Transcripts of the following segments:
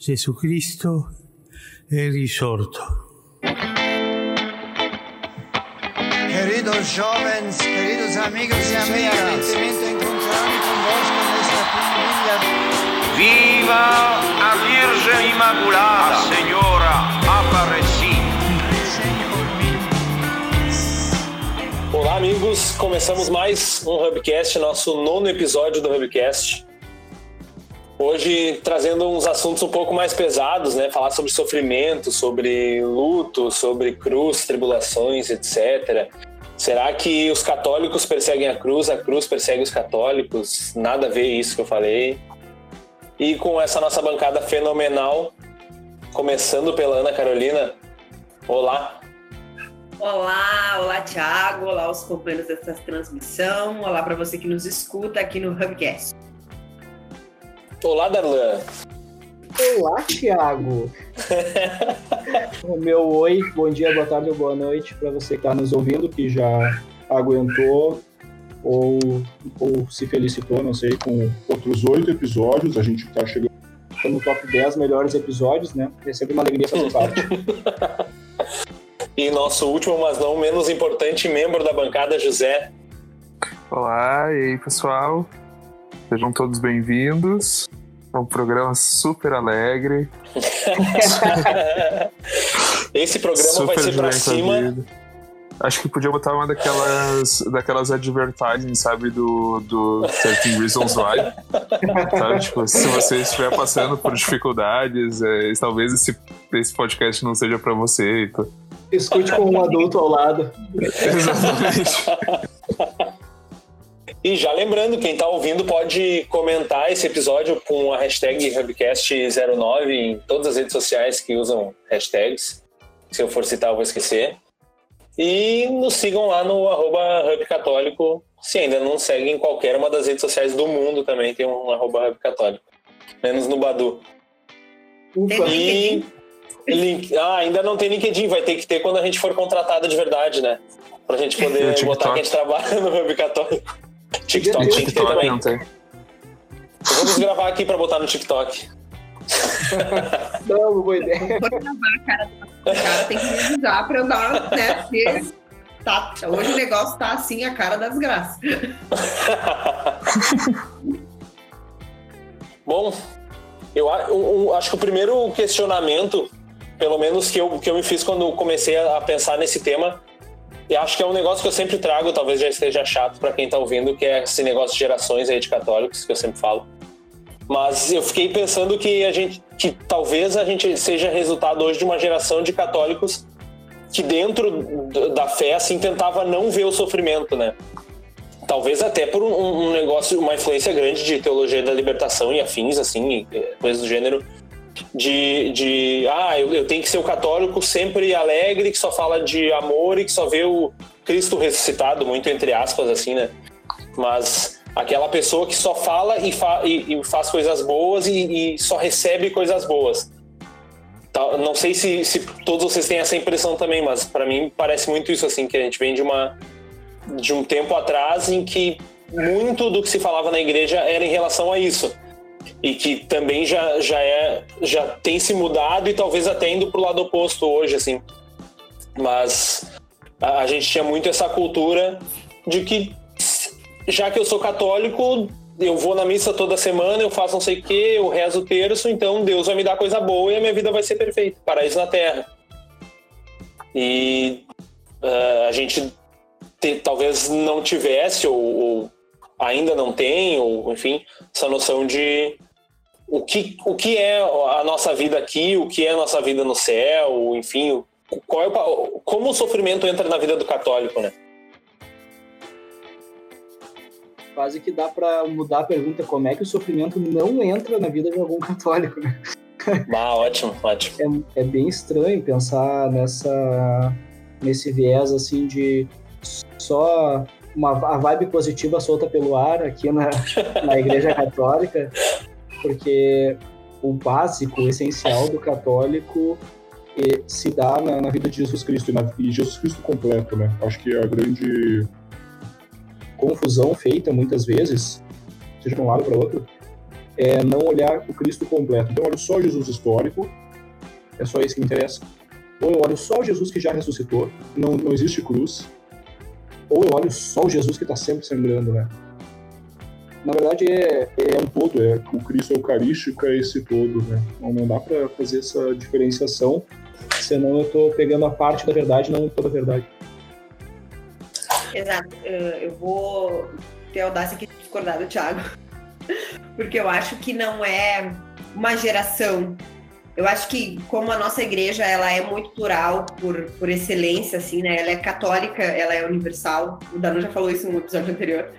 Jesucristo è risorto. Queridos jovens, queridos amigos e amigas, evidentemente encontrar-me convosco nesta família. Viva a Virgem Imaculada, a Senhora Aparecida. Olá, amigos. Começamos mais um Hubcast, nosso nono episódio do Hubcast. Hoje trazendo uns assuntos um pouco mais pesados, né? Falar sobre sofrimento, sobre luto, sobre cruz, tribulações, etc. Será que os católicos perseguem a cruz, a cruz persegue os católicos? Nada a ver isso que eu falei. E com essa nossa bancada fenomenal, começando pela Ana Carolina. Olá. Olá, olá Thiago, olá os companheiros dessa transmissão, olá para você que nos escuta aqui no Hubcast. Olá, Darlan. Olá, Thiago. o meu oi, bom dia, boa tarde ou boa noite para você que está nos ouvindo, que já aguentou ou, ou se felicitou, não sei, com outros oito episódios. A gente está chegando no top 10 melhores episódios, né? É sempre uma alegria fazer parte. e nosso último, mas não menos importante, membro da bancada, José. Olá, e aí, pessoal? Sejam todos bem-vindos. É um programa super alegre. Esse programa super vai ser pra cima. Acho que podia botar uma daquelas, daquelas advertising, sabe, do, do 13 Reasons Why. sabe, tipo, se você estiver passando por dificuldades, é, talvez esse, esse podcast não seja para você. Então. Escute com um adulto ao lado. Exatamente. E já lembrando, quem está ouvindo pode comentar esse episódio com a hashtag Hubcast09 em todas as redes sociais que usam hashtags. Se eu for citar, eu vou esquecer. E nos sigam lá no arroba Hub Católico. Se ainda não seguem qualquer uma das redes sociais do mundo também, tem um arroba Hub Católico. Menos no Badu. Ufa. E link... ah, ainda não tem LinkedIn, vai ter que ter quando a gente for contratado de verdade, né? Pra gente poder botar que a gente trabalha no Hub Católico. TikTok, TikTok, TikTok também. Não tem. Vamos gravar aqui pra botar no TikTok. Não, boa ideia. Vou gravar a cara do cara, tem que me avisar pra eu dar, né? Porque tá, hoje o negócio tá assim, a cara das graças. Bom, eu, eu, acho que o primeiro questionamento, pelo menos que eu, que eu me fiz quando comecei a pensar nesse tema, e acho que é um negócio que eu sempre trago, talvez já esteja chato para quem tá ouvindo, que é esse negócio de gerações aí de católicos, que eu sempre falo. Mas eu fiquei pensando que a gente, que talvez a gente seja resultado hoje de uma geração de católicos que dentro da fé assim tentava não ver o sofrimento, né? Talvez até por um, um negócio, uma influência grande de teologia da libertação e afins, assim, coisas do gênero, de, de ah, eu, eu, tenho que ser o católico sempre alegre, que só fala de amor e que só vê o Cristo ressuscitado, muito entre aspas, assim, né? Mas aquela pessoa que só fala e, fa e, e faz coisas boas e, e, só recebe coisas boas. Não sei se, se todos vocês têm essa impressão também, mas para mim parece muito isso, assim, que a gente vem de uma de um tempo atrás em que muito do que se falava na igreja era em relação a isso e que também já, já é já tem se mudado e talvez até indo para o lado oposto hoje assim. Mas a, a, gente tinha muito essa cultura de que já que eu sou católico eu vou na missa toda semana eu faço não sei o que eu rezo o terço então Deus vai me dar coisa boa e a minha vida vai ser perfeita paraíso na terra. E uh, a gente te, talvez não tivesse ou, ou ainda não tem, ou enfim, essa noção de o que, o que é a nossa vida aqui, o que é a nossa vida no céu, enfim, qual é o, como o sofrimento entra na vida do católico, né? Quase que dá para mudar a pergunta, como é que o sofrimento não entra na vida de algum católico, né? Ah, ótimo, ótimo. É, é bem estranho pensar nessa nesse viés assim de só uma a vibe positiva solta pelo ar aqui na, na Igreja Católica, porque o básico, o essencial do católico se dá na, na, vida de Jesus Cristo e, na, e Jesus Cristo completo, né? Acho que a grande confusão feita muitas vezes, seja de um lado para outro, é não olhar o Cristo completo. Então eu olho só Jesus histórico, é só isso que me interessa. Ou eu olho só Jesus que já ressuscitou, não, não existe cruz. Ou eu olho só o Jesus que está sempre sangrando, né? Na verdade é, é um todo, é, o Cristo eucarístico é esse todo, né? Não, não dá para fazer essa diferenciação, senão eu estou pegando a parte da verdade, não toda a verdade. Exato. Eu vou ter a audácia aqui de discordar do Thiago. Porque eu acho que não é uma geração. Eu acho que como a nossa igreja ela é muito plural por, por excelência, assim, né? Ela é católica, ela é universal. O Danu já falou isso no episódio anterior,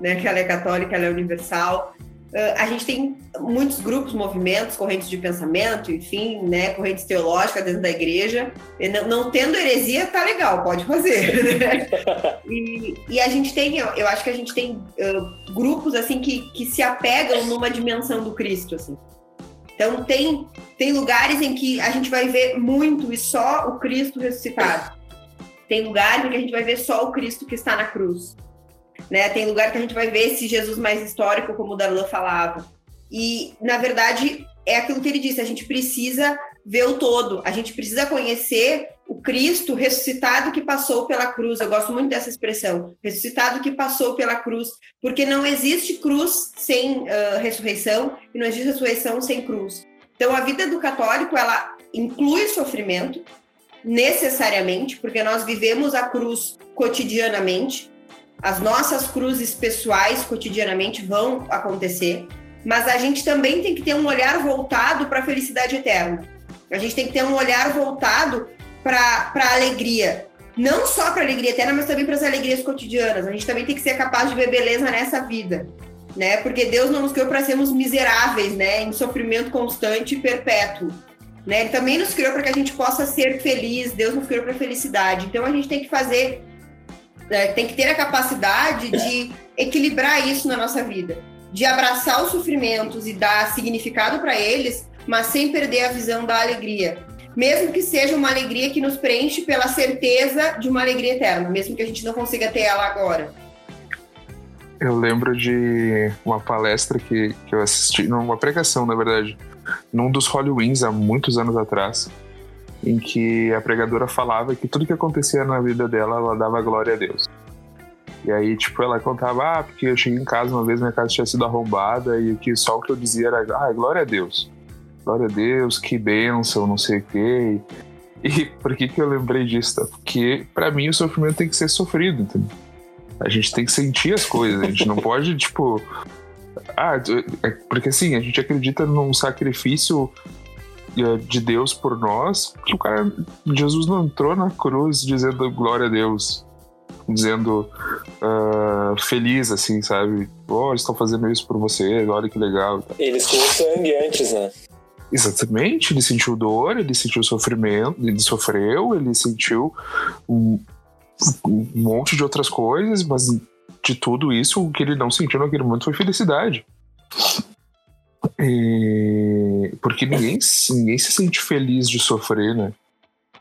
né? Que ela é católica, ela é universal. Uh, a gente tem muitos grupos, movimentos, correntes de pensamento, enfim, né, correntes teológicas dentro da igreja. Não, não tendo heresia, tá legal, pode fazer. Né? e, e, a gente tem, eu acho que a gente tem uh, grupos assim que, que se apegam numa dimensão do Cristo, assim. Então tem tem lugares em que a gente vai ver muito e só o Cristo ressuscitado. Tem lugares em que a gente vai ver só o Cristo que está na cruz. Né? Tem lugar que a gente vai ver esse Jesus mais histórico, como o Darlan falava. E, na verdade, é aquilo que ele disse: a gente precisa ver o todo, a gente precisa conhecer o Cristo ressuscitado que passou pela cruz. Eu gosto muito dessa expressão, ressuscitado que passou pela cruz, porque não existe cruz sem uh, ressurreição e não existe ressurreição sem cruz. Então, a vida do católico ela inclui sofrimento necessariamente, porque nós vivemos a cruz cotidianamente. As nossas cruzes pessoais cotidianamente vão acontecer, mas a gente também tem que ter um olhar voltado para a felicidade eterna. A gente tem que ter um olhar voltado para alegria. Não só para alegria eterna, mas também para as alegrias cotidianas. A gente também tem que ser capaz de ver beleza nessa vida. Né? Porque Deus não nos criou para sermos miseráveis, né? Em sofrimento constante e perpétuo. Né? Ele também nos criou para que a gente possa ser feliz. Deus nos criou para felicidade. Então a gente tem que fazer é, tem que ter a capacidade de equilibrar isso na nossa vida, de abraçar os sofrimentos e dar significado para eles, mas sem perder a visão da alegria. Mesmo que seja uma alegria que nos preenche pela certeza de uma alegria eterna, mesmo que a gente não consiga ter ela agora. Eu lembro de uma palestra que, que eu assisti, uma pregação, na verdade, num dos Hollywins há muitos anos atrás, em que a pregadora falava que tudo que acontecia na vida dela, ela dava glória a Deus. E aí, tipo, ela contava, ah, porque eu cheguei em casa uma vez, minha casa tinha sido arrombada, e que só o que eu dizia era, ah, glória a Deus. Glória a Deus, que bênção, não sei o quê. E, por que que eu lembrei disso? Tá? Porque, para mim, o sofrimento tem que ser sofrido, entendeu? A gente tem que sentir as coisas, a gente não pode, tipo... Ah, é, porque assim, a gente acredita num sacrifício de Deus por nós, que o cara, Jesus não entrou na cruz dizendo glória a Deus, dizendo uh, feliz, assim, sabe? Oh, eles estão fazendo isso por você, olha que legal. Ele ficou sangue antes, né? Exatamente, ele sentiu dor, ele sentiu sofrimento, ele sofreu, ele sentiu um, um monte de outras coisas, mas de tudo isso, o que ele não sentiu naquele momento foi felicidade. E... Porque ninguém, ninguém se sente feliz de sofrer, né?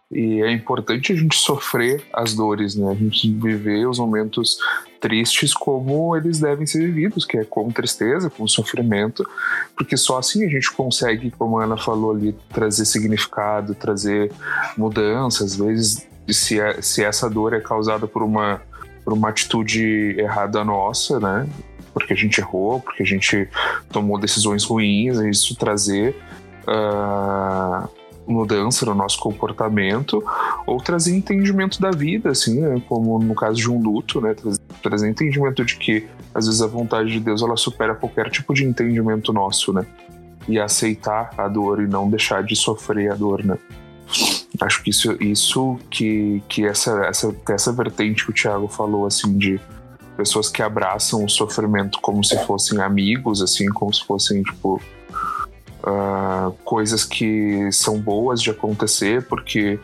E é importante a gente sofrer as dores, né? A gente viver os momentos tristes como eles devem ser vividos, que é com tristeza, com sofrimento, porque só assim a gente consegue, como a Ana falou ali, trazer significado, trazer mudança. Às vezes, se, é, se essa dor é causada por uma, por uma atitude errada nossa, né? porque a gente errou, porque a gente tomou decisões ruins, isso trazer uh, mudança no nosso comportamento ou trazer entendimento da vida, assim, né? como no caso de um luto, né? Trazer, entendimento de que às vezes a vontade de Deus ela supera qualquer tipo de entendimento nosso, né? E aceitar a dor e não deixar de sofrer a dor, né? Acho que isso, isso que, que essa, essa, essa vertente que o Thiago falou, assim, de pessoas que abraçam o sofrimento como se fossem amigos, assim, como se fossem, tipo, uh, coisas que são boas de acontecer, porque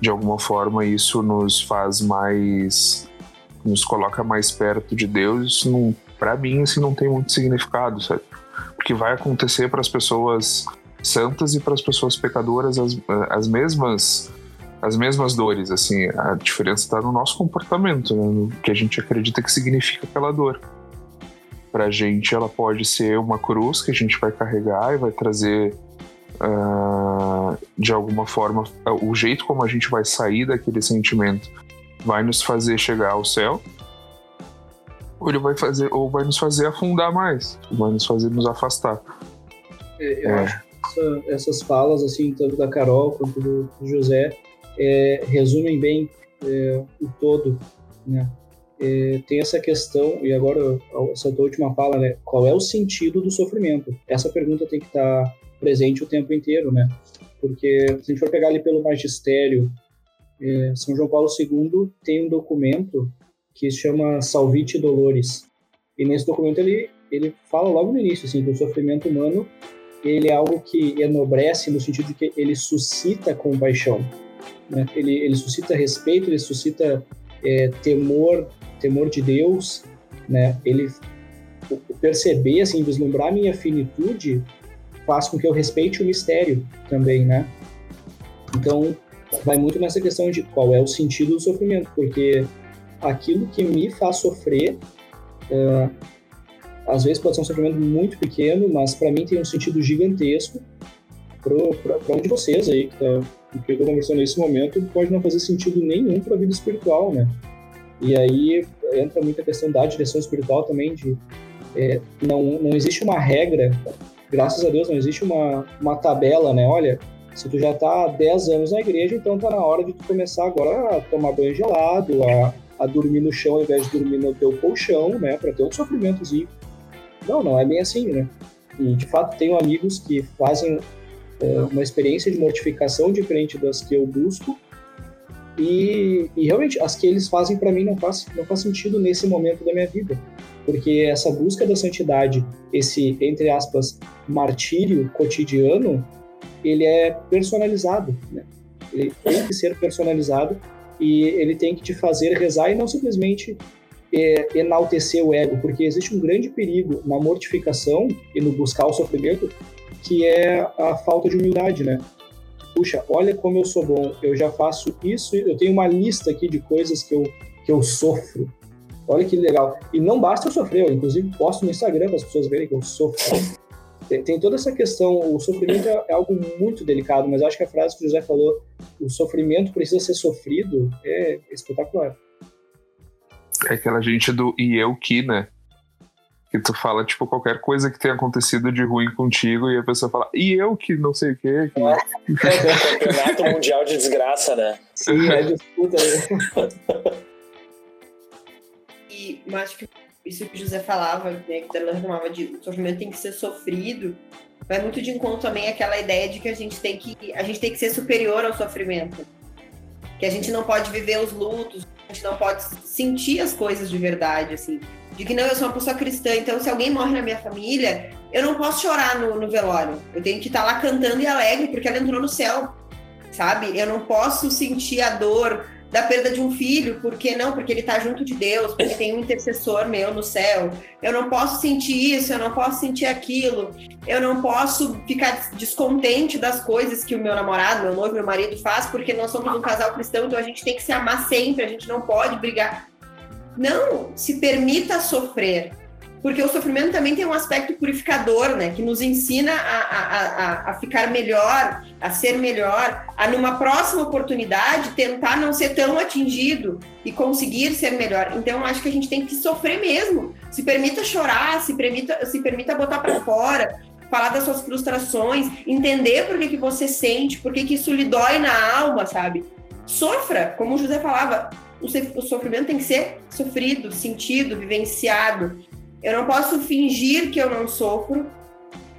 de alguma forma isso nos faz mais. nos coloca mais perto de Deus. Isso, para mim, assim, não tem muito significado, sabe? Porque vai acontecer para as pessoas santas e para as pessoas pecadoras as, as mesmas as mesmas dores, assim, a diferença está no nosso comportamento, né, no que a gente acredita que significa aquela dor. Pra gente, ela pode ser uma cruz que a gente vai carregar e vai trazer uh, de alguma forma o jeito como a gente vai sair daquele sentimento vai nos fazer chegar ao céu ou ele vai fazer ou vai nos fazer afundar mais vai nos fazer nos afastar é, eu é. acho que essa, essas falas assim tanto da Carol quanto do, do José é, resumem bem é, o todo né é, tem essa questão, e agora essa última fala, né? Qual é o sentido do sofrimento? Essa pergunta tem que estar tá presente o tempo inteiro, né? Porque se a gente for pegar ali pelo magistério, é, São João Paulo II tem um documento que se chama Salvite Dolores. E nesse documento ele, ele fala logo no início assim, que o sofrimento humano ele é algo que enobrece no sentido de que ele suscita compaixão. Né? Ele, ele suscita respeito, ele suscita é, temor, temor de Deus, né? Ele perceber, assim, vislumbrar minha finitude faz com que eu respeite o mistério também, né? Então, vai muito nessa questão de qual é o sentido do sofrimento, porque aquilo que me faz sofrer, uh, às vezes pode ser um sofrimento muito pequeno, mas para mim tem um sentido gigantesco. Para um de vocês aí, que, tá, que eu estou conversando nesse momento, pode não fazer sentido nenhum para a vida espiritual, né? E aí entra muita questão da direção espiritual também, de é, não, não existe uma regra graças a Deus não existe uma, uma tabela, né? Olha, se tu já tá há 10 anos na igreja, então tá na hora de tu começar agora a tomar banho gelado, a, a dormir no chão ao invés de dormir no teu colchão, né? Para ter um sofrimentozinho. Não, não é bem assim, né? E de fato tenho amigos que fazem é, uma experiência de mortificação diferente das que eu busco. E, e realmente as que eles fazem para mim não faz, não faz sentido nesse momento da minha vida porque essa busca da santidade, esse, entre aspas, martírio cotidiano, ele é personalizado, né? Ele tem que ser personalizado e ele tem que te fazer rezar e não simplesmente é, enaltecer o ego, porque existe um grande perigo na mortificação e no buscar o sofrimento, que é a falta de humildade, né? Puxa, olha como eu sou bom, eu já faço isso, eu tenho uma lista aqui de coisas que eu, que eu sofro, Olha que legal. E não basta eu sofrer, eu inclusive posto no Instagram para as pessoas verem que eu sofro. Tem, tem toda essa questão, o sofrimento é, é, algo muito delicado, mas acho que a frase que o José falou, o sofrimento precisa ser sofrido, é espetacular. É aquela gente do e eu que, né? Que tu fala, tipo, qualquer coisa que tenha acontecido de ruim contigo e a pessoa fala, e eu que não sei o quê. Que... É. Campeonato Mundial de Desgraça, né? Sim, é disputa. Né? mas acho que isso que o José falava, né, que ela reclamava de o sofrimento tem que ser sofrido, vai muito de encontro também aquela ideia de que a gente tem que a gente tem que ser superior ao sofrimento, que a gente não pode viver os lutos, a gente não pode sentir as coisas de verdade, assim, de que não eu sou uma pessoa cristã, então se alguém morre na minha família, eu não posso chorar no, no velório, eu tenho que estar lá cantando e alegre porque ela entrou no céu, sabe? Eu não posso sentir a dor da perda de um filho, por que não? Porque ele está junto de Deus, porque tem um intercessor meu no céu. Eu não posso sentir isso, eu não posso sentir aquilo, eu não posso ficar descontente das coisas que o meu namorado, meu noivo, meu marido faz, porque nós somos um casal cristão, então a gente tem que se amar sempre, a gente não pode brigar. Não, se permita sofrer porque o sofrimento também tem um aspecto purificador, né? Que nos ensina a, a, a, a, ficar melhor, a ser melhor, a numa próxima oportunidade tentar não ser tão atingido e conseguir ser melhor. Então, acho que a gente tem que sofrer mesmo. Se permita chorar, se permita, se permita botar para fora, falar das suas frustrações, entender por que, que você sente, por que, que isso lhe dói na alma, sabe? Sofra, como o José falava, o sofrimento tem que ser sofrido, sentido, vivenciado. Eu não posso fingir que eu não sofro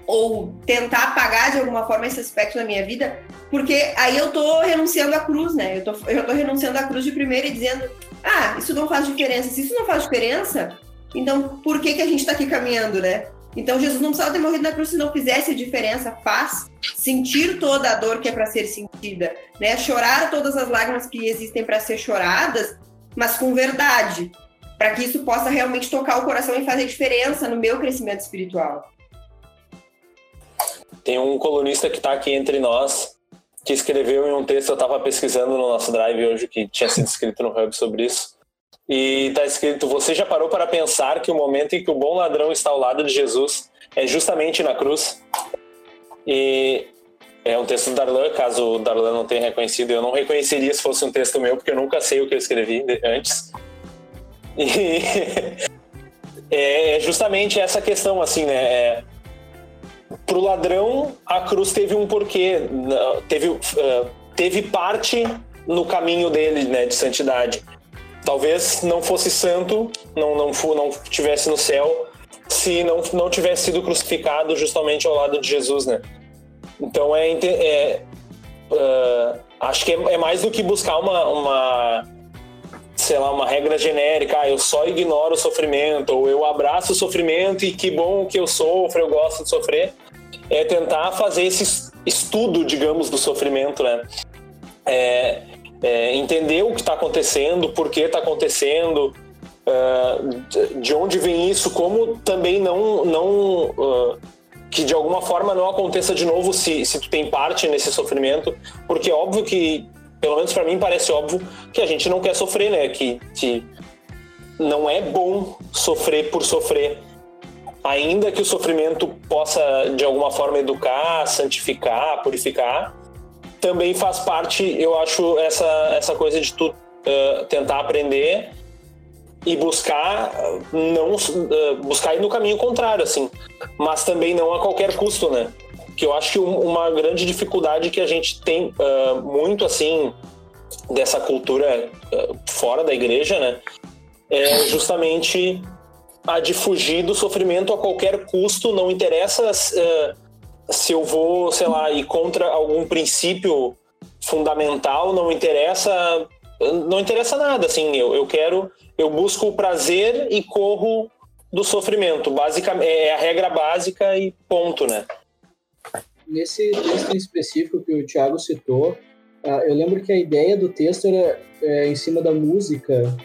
ou tentar apagar de alguma forma esse aspecto da minha vida, porque aí eu tô renunciando à cruz, né? Eu tô, eu tô renunciando à cruz de primeira e dizendo: ah, isso não faz diferença. Se isso não faz diferença, então por que, que a gente tá aqui caminhando, né? Então Jesus não precisava ter morrido na cruz se não fizesse diferença. Faz sentir toda a dor que é para ser sentida, né? Chorar todas as lágrimas que existem para ser choradas, mas com verdade, para que isso possa realmente tocar o coração e fazer diferença no meu crescimento espiritual. Tem um colunista que está aqui entre nós que escreveu em um texto, eu estava pesquisando no nosso drive hoje, que tinha sido escrito no Hub sobre isso, e tá escrito: Você já parou para pensar que o momento em que o bom ladrão está ao lado de Jesus é justamente na cruz? E é um texto do Darlan, caso o Darlan não tenha reconhecido, eu não reconheceria se fosse um texto meu, porque eu nunca sei o que eu escrevi antes. E é justamente essa questão, assim, né? É, pro ladrão, a cruz teve um porquê, teve, uh, teve parte no caminho dele, né, de santidade. Talvez não fosse santo, não não não tivesse no céu, se não não tivesse sido crucificado justamente ao lado de Jesus, né? Então é, é uh, acho que é, é, mais do que buscar uma, uma sei lá, uma regra genérica, ah, eu só ignoro o sofrimento, ou eu abraço o sofrimento e que bom que eu sofro, eu gosto de sofrer, é tentar fazer esse estudo, digamos, do sofrimento, né? É, é entender o que está acontecendo, por que está acontecendo, uh, de onde vem isso, como também não, não uh, que de alguma forma não aconteça de novo se, se tu tem parte nesse sofrimento, porque é óbvio que, pelo menos para mim parece óbvio, que a gente não quer sofrer, né? Que, que não é bom sofrer por sofrer. Ainda que o sofrimento possa, de alguma forma, educar, santificar, purificar, também faz parte, eu acho, essa, essa coisa de tu uh, tentar aprender e buscar não uh, buscar ir no caminho contrário assim mas também não a qualquer custo né? Que eu acho que uma grande dificuldade que a gente tem uh, muito assim dessa cultura uh, fora da igreja né? É justamente a de fugir do sofrimento a qualquer custo não interessa se eu vou sei lá ir contra algum princípio fundamental não interessa não interessa nada assim eu, eu quero eu busco o prazer e corro do sofrimento. Basicamente, é a regra básica e ponto, né? Nesse texto em específico que o Thiago citou, ah, eu lembro que a ideia do texto era é, em cima da música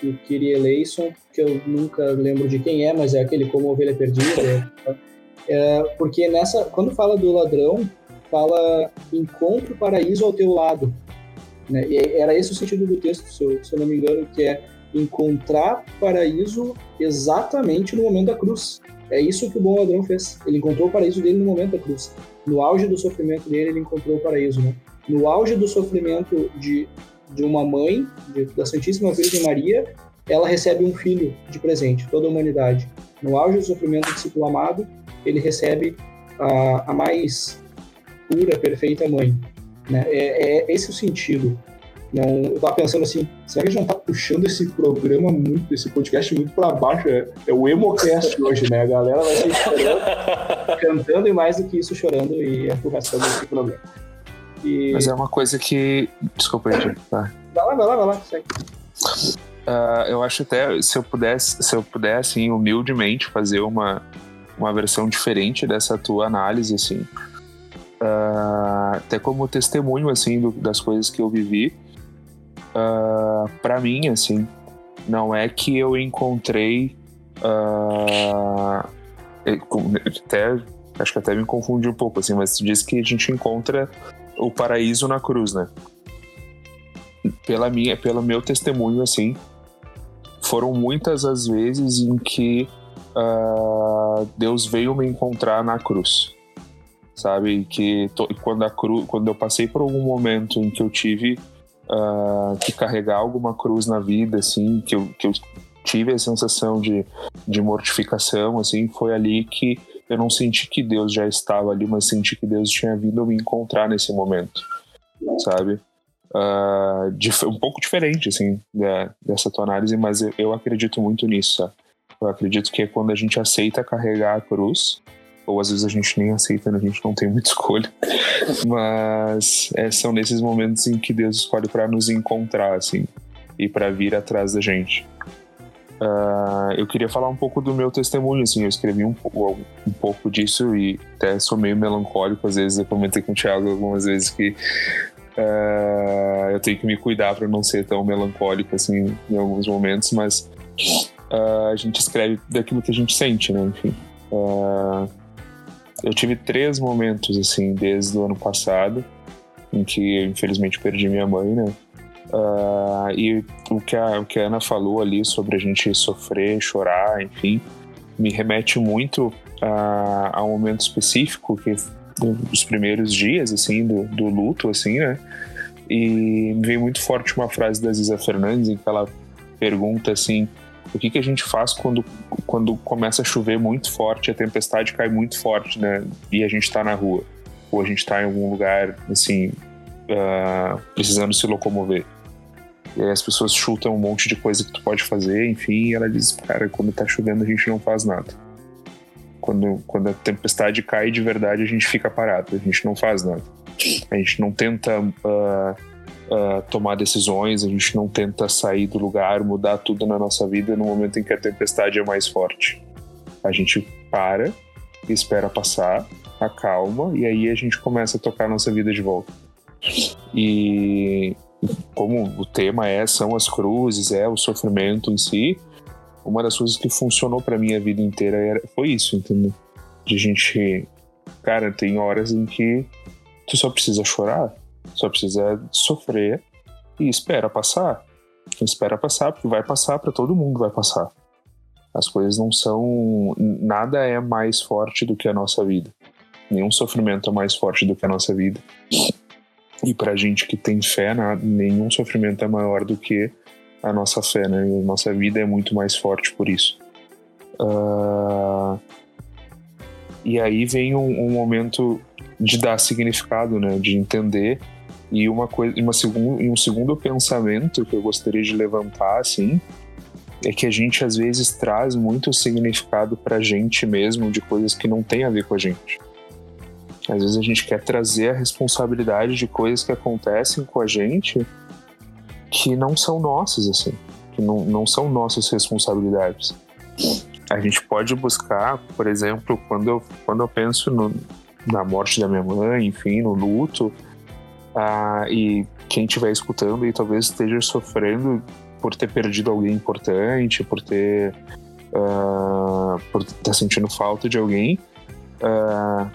do Kyrie Eleison, que eu nunca lembro de quem é, mas é aquele Como Ovelha Perdida. é, porque nessa, quando fala do ladrão, fala encontre o paraíso ao teu lado. Né? E era esse o sentido do texto, se eu, se eu não me engano, que é encontrar paraíso exatamente no momento da cruz. É isso que o bom ladrão fez. Ele encontrou o paraíso dele no momento da cruz. No auge do sofrimento dele, ele encontrou o paraíso. Né? No auge do sofrimento de, de uma mãe, de, da Santíssima Virgem Maria, ela recebe um filho de presente, toda a humanidade. No auge do sofrimento do discípulo amado, ele recebe a, a mais pura, perfeita mãe. Né? É, é esse o sentido não, eu tava pensando assim, será que a gente não tá puxando esse programa muito, esse podcast muito para baixo? É, é, o Emocast hoje, né? A galera vai ser chorando, cantando e mais do que isso chorando e arrastando esse programa. E... Mas é uma coisa que. Desculpa aí, tá? Vai lá, vai lá, vai lá, segue. Uh, eu acho até se eu pudesse, se eu pudesse, assim, humildemente fazer uma, uma versão diferente dessa tua análise, assim, uh, até como testemunho assim do, das coisas que eu vivi, uh, ah, para mim, assim, não é que eu encontrei. Uh, até, acho que até me confundi um pouco, assim, mas tu diz que a gente encontra o paraíso na cruz, né? Pela minha, pelo meu testemunho, assim, foram muitas as vezes em que uh, Deus veio me encontrar na cruz, sabe? Que to, quando a cruz, quando eu passei por algum momento em que eu tive uh, que carregar alguma cruz na vida, assim, que eu, que eu tive a sensação de, de mortificação, assim, foi ali que eu não senti que Deus já estava ali, mas senti que Deus tinha vindo me encontrar nesse momento, sabe? Uh, um pouco diferente, assim, da, dessa tua análise, mas eu, eu acredito muito nisso, sabe? Eu acredito que é quando a gente aceita carregar a cruz, ou às vezes a gente nem aceita, né? a gente não tem muita escolha. Mas é, são nesses momentos em que Deus escolhe para nos encontrar, assim, e para vir atrás da gente. Uh, eu queria falar um pouco do meu testemunho, assim, eu escrevi um, um pouco disso e até sou meio melancólico, às vezes eu comentei com o Thiago algumas vezes que uh, eu tenho que me cuidar para não ser tão melancólico, assim, em alguns momentos, mas uh, a gente escreve daquilo que a gente sente, né, enfim. Uh, eu tive três momentos, assim, desde o ano passado, em que infelizmente perdi minha mãe, né? Uh, e o que, a, o que a Ana falou ali sobre a gente sofrer, chorar, enfim, me remete muito a, a um momento específico que dos primeiros dias assim do, do luto assim né e me veio muito forte uma frase da Ziza Fernandes em que ela pergunta assim o que, que a gente faz quando, quando começa a chover muito forte, a tempestade cai muito forte, né? E a gente está na rua, ou a gente está em algum lugar, assim, uh, precisando se locomover. E aí as pessoas chutam um monte de coisa que tu pode fazer, enfim, e ela diz, cara, quando tá chovendo a gente não faz nada. Quando, quando a tempestade cai de verdade, a gente fica parado, a gente não faz nada. A gente não tenta uh, uh, tomar decisões, a gente não tenta sair do lugar, mudar tudo na nossa vida no momento em que a tempestade é mais forte. A gente para, espera passar, acalma, e aí a gente começa a tocar a nossa vida de volta. E como o tema é são as cruzes, é o sofrimento em si, uma das coisas que funcionou para mim a vida inteira era, foi isso, entendeu? De gente, cara, tem horas em que tu só precisa chorar, só precisa sofrer e espera passar. Espera passar, porque vai passar para todo mundo, vai passar. As coisas não são. Nada é mais forte do que a nossa vida. Nenhum sofrimento é mais forte do que a nossa vida. E pra gente que tem fé, nenhum sofrimento é maior do que a nossa fé, né? E a nossa vida é muito mais forte por isso. Uh... E aí vem um, um, momento de dar significado, né? De entender. E uma coisa, uma segundo, um segundo pensamento que eu gostaria de levantar, assim, é que a gente às vezes traz muito significado pra gente mesmo de coisas que não tem a ver com a gente. Às vezes a gente quer trazer a responsabilidade de coisas que acontecem com a gente que não são nossas, assim, que não, não são nossas responsabilidades. A gente pode buscar, por exemplo, quando eu, quando eu penso no, na morte da minha mãe, enfim, no luto, ah, e quem estiver escutando e talvez esteja sofrendo por ter perdido alguém importante, por ter. Uh, por estar tá sentindo falta de alguém, uh,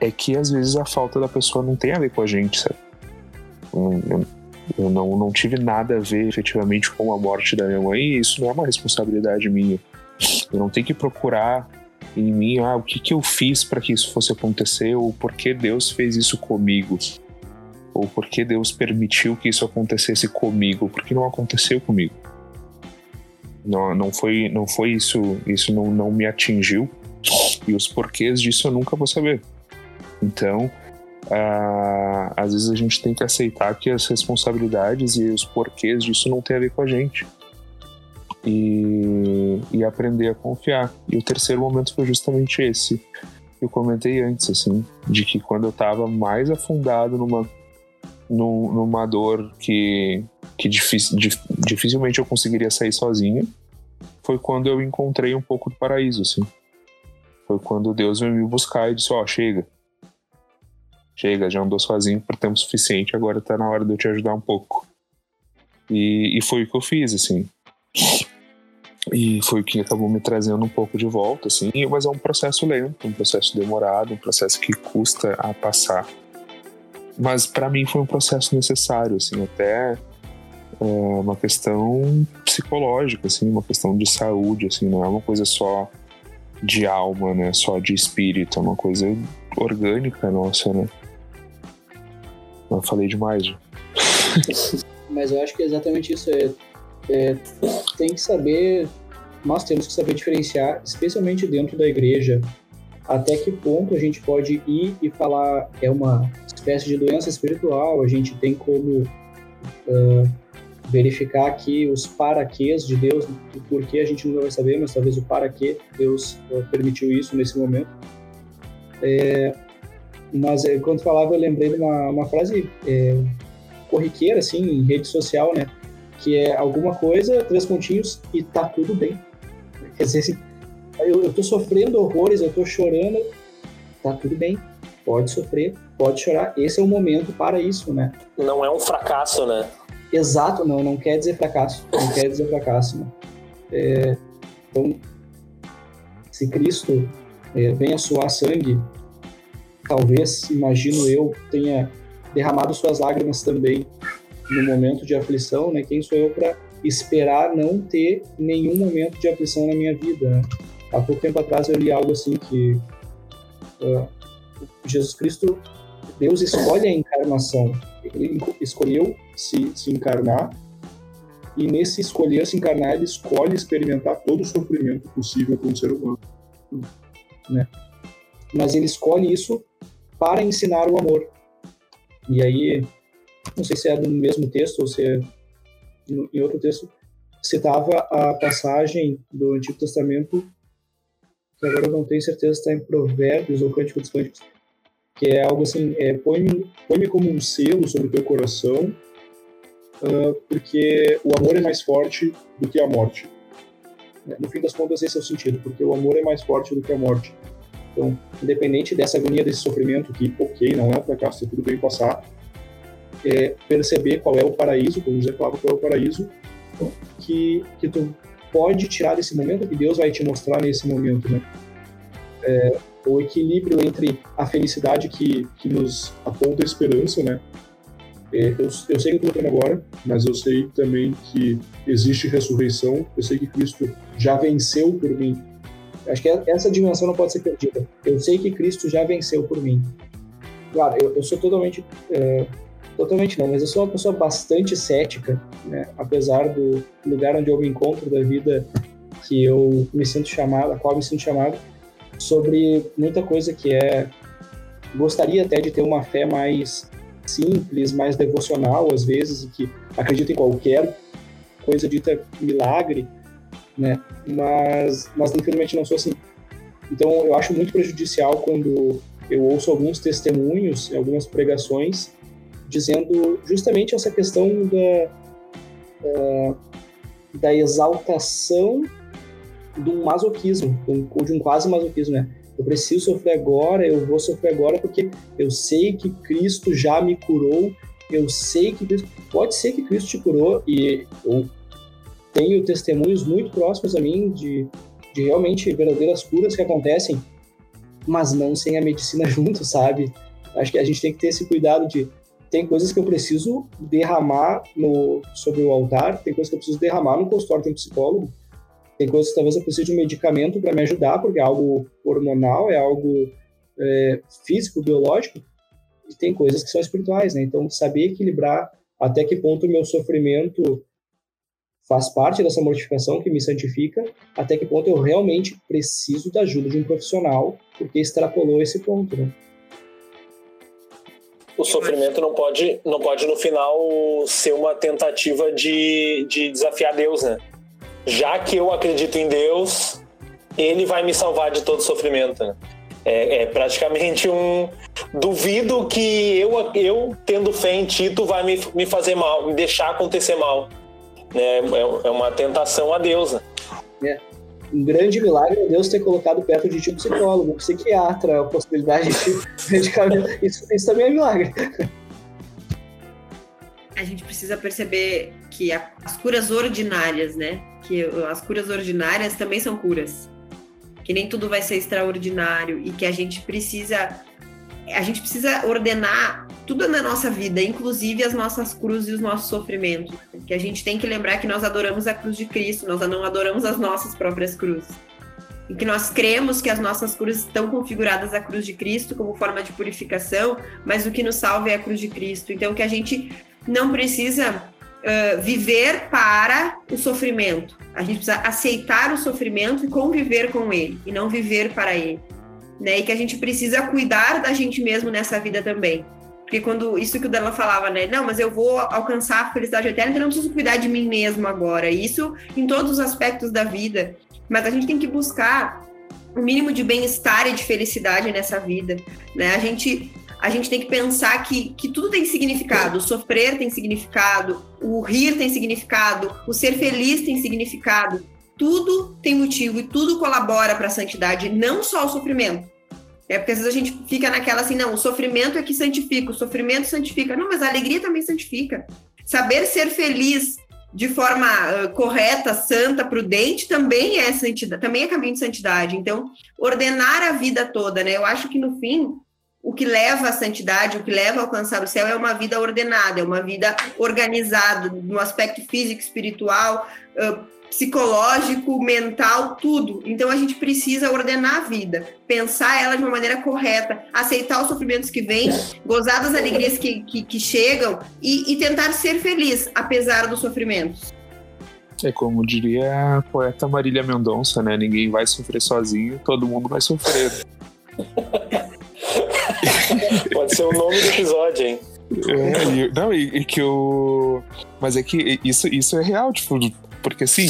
é que às vezes a falta da pessoa não tem a ver com a gente, sabe? Eu, eu não, não tive nada a ver efetivamente com a morte da minha mãe e isso não é uma responsabilidade minha. Eu não tenho que procurar em mim ah, o que, que eu fiz para que isso fosse acontecer ou por que Deus fez isso comigo ou por que Deus permitiu que isso acontecesse comigo, porque não aconteceu comigo. Não, não foi não foi isso, isso não, não me atingiu e os porquês disso eu nunca vou saber. Então, às vezes a gente tem que aceitar que as responsabilidades e os porquês disso não tem a ver com a gente. E, e aprender a confiar. E o terceiro momento foi justamente esse. Eu comentei antes, assim, de que quando eu estava mais afundado numa, numa dor que, que dific, dificilmente eu conseguiria sair sozinho, foi quando eu encontrei um pouco do paraíso, assim. Foi quando Deus veio me buscar e disse: Ó, oh, chega chega, já andou sozinho por tempo suficiente, agora tá na hora de eu te ajudar um pouco. E, e foi o que eu fiz, assim. E foi o que acabou me trazendo um pouco de volta, assim. Mas é um processo lento, um processo demorado, um processo que custa a passar. Mas para mim foi um processo necessário, assim, até é, uma questão psicológica, assim, uma questão de saúde, assim, não é uma coisa só de alma, né? Só de espírito, é uma coisa orgânica nossa, né? Eu falei demais. Mas eu acho que é exatamente isso. É, é, tem que saber, nós temos que saber diferenciar, especialmente dentro da igreja, até que ponto a gente pode ir e falar é uma espécie de doença espiritual, a gente tem como uh, verificar aqui os paraquês de Deus, o porquê a gente nunca vai saber, mas talvez o para que Deus uh, permitiu isso nesse momento. É, mas é, quando falava, eu lembrei de uma, uma frase é, corriqueira, assim, em rede social, né? Que é alguma coisa, três pontinhos e tá tudo bem. Quer dizer, assim, eu, eu tô sofrendo horrores, eu tô chorando, tá tudo bem. Pode sofrer, pode chorar. Esse é o momento para isso, né? Não é um fracasso, né? Exato, não, não quer dizer fracasso. Não quer dizer fracasso, né? É, então, se Cristo é, venha suar sangue talvez, imagino eu, tenha derramado suas lágrimas também no momento de aflição, né? Quem sou eu para esperar não ter nenhum momento de aflição na minha vida? Né? Há pouco tempo atrás eu li algo assim que uh, Jesus Cristo, Deus escolhe a encarnação. Ele escolheu se, se encarnar e nesse escolher se encarnar ele escolhe experimentar todo o sofrimento possível para um ser humano, né? Mas ele escolhe isso para ensinar o amor. E aí, não sei se é do mesmo texto ou se é em outro texto, citava a passagem do Antigo Testamento, agora eu não tenho certeza se está em Provérbios ou Cântico dos Cânticos, que é algo assim, é, põe-me põe como um selo sobre o teu coração, uh, porque o amor é mais forte do que a morte. No fim das contas, esse é o sentido, porque o amor é mais forte do que a morte. Então, independente dessa agonia, desse sofrimento, que, ok, não é um fracasso, tudo bem passar, é perceber qual é o paraíso, como José falava, qual é o paraíso que, que tu pode tirar desse momento, que Deus vai te mostrar nesse momento, né? É, o equilíbrio entre a felicidade que, que nos aponta a esperança, né? É, eu, eu sei que eu estou lutando agora, mas eu sei também que existe ressurreição, eu sei que Cristo já venceu por mim, Acho que essa dimensão não pode ser perdida. Eu sei que Cristo já venceu por mim. Claro, eu, eu sou totalmente. É, totalmente não, mas eu sou uma pessoa bastante cética, né? apesar do lugar onde eu me encontro da vida que eu me sinto chamado, a qual me sinto chamado, sobre muita coisa que é. Gostaria até de ter uma fé mais simples, mais devocional às vezes, e que acredita em qualquer coisa dita milagre, né? Mas, mas infelizmente não sou assim. Então eu acho muito prejudicial quando eu ouço alguns testemunhos, algumas pregações, dizendo justamente essa questão da, da, da exaltação de um masoquismo, ou de um quase masoquismo, né? Eu preciso sofrer agora, eu vou sofrer agora porque eu sei que Cristo já me curou, eu sei que Cristo... Pode ser que Cristo te curou e ou tenho testemunhos muito próximos a mim de, de realmente verdadeiras curas que acontecem, mas não sem a medicina junto, sabe? Acho que a gente tem que ter esse cuidado de tem coisas que eu preciso derramar no, sobre o altar, tem coisas que eu preciso derramar no consultório de um psicólogo, tem coisas que talvez eu precise de um medicamento para me ajudar, porque é algo hormonal, é algo é, físico, biológico, e tem coisas que são espirituais, né? Então, saber equilibrar até que ponto o meu sofrimento faz parte dessa mortificação que me santifica, até que ponto eu realmente preciso da ajuda de um profissional, porque extrapolou esse ponto, né? O sofrimento não pode, não pode no final ser uma tentativa de, de desafiar Deus, né? Já que eu acredito em Deus, Ele vai me salvar de todo sofrimento, né? É, é, praticamente um duvido que eu, eu tendo fé em ti, tu vai me, me fazer mal, me deixar acontecer mal né? É, é uma tentação a Deus. Né? É. Um grande milagre é Deus ter colocado perto de ti um psicólogo, um psiquiatra, a possibilidade de medicamento. Isso, isso também é milagre. A gente precisa perceber que as curas ordinárias, né? Que as curas ordinárias também são curas. Que nem tudo vai ser extraordinário e que a gente precisa a gente precisa ordenar tudo na nossa vida, inclusive as nossas cruzes e os nossos sofrimentos. Que a gente tem que lembrar que nós adoramos a cruz de Cristo, nós não adoramos as nossas próprias cruzes. E que nós cremos que as nossas cruzes estão configuradas à cruz de Cristo como forma de purificação, mas o que nos salva é a cruz de Cristo. Então, que a gente não precisa uh, viver para o sofrimento. A gente precisa aceitar o sofrimento e conviver com ele, e não viver para ele né? E que a gente precisa cuidar da gente mesmo nessa vida também. Porque quando isso que o Dela falava, né? Não, mas eu vou alcançar a felicidade eterna, então eu não preciso cuidar de mim mesmo agora. Isso em todos os aspectos da vida. Mas a gente tem que buscar o um mínimo de bem-estar e de felicidade nessa vida, né? A gente a gente tem que pensar que, que tudo tem significado. O sofrer tem significado, o rir tem significado, o ser feliz tem significado tudo tem motivo e tudo colabora para a santidade, não só o sofrimento. É porque às vezes a gente fica naquela assim, não, o sofrimento é que santifica, o sofrimento santifica. Não, mas a alegria também santifica. Saber ser feliz de forma uh, correta, santa, prudente, também é santidade, também é caminho de santidade. Então, ordenar a vida toda, né? Eu acho que no fim, o que leva à santidade, o que leva a alcançar o céu é uma vida ordenada, é uma vida organizada no aspecto físico, espiritual, psicológico, mental, tudo. Então a gente precisa ordenar a vida, pensar ela de uma maneira correta, aceitar os sofrimentos que vêm, gozar das alegrias que, que, que chegam e, e tentar ser feliz, apesar dos sofrimentos. É como diria a poeta Marília Mendonça, né? Ninguém vai sofrer sozinho, todo mundo vai sofrer. Pode ser o nome do episódio, hein? É, e, não, e, e, que o. Mas é que isso, isso é real, tipo, porque assim,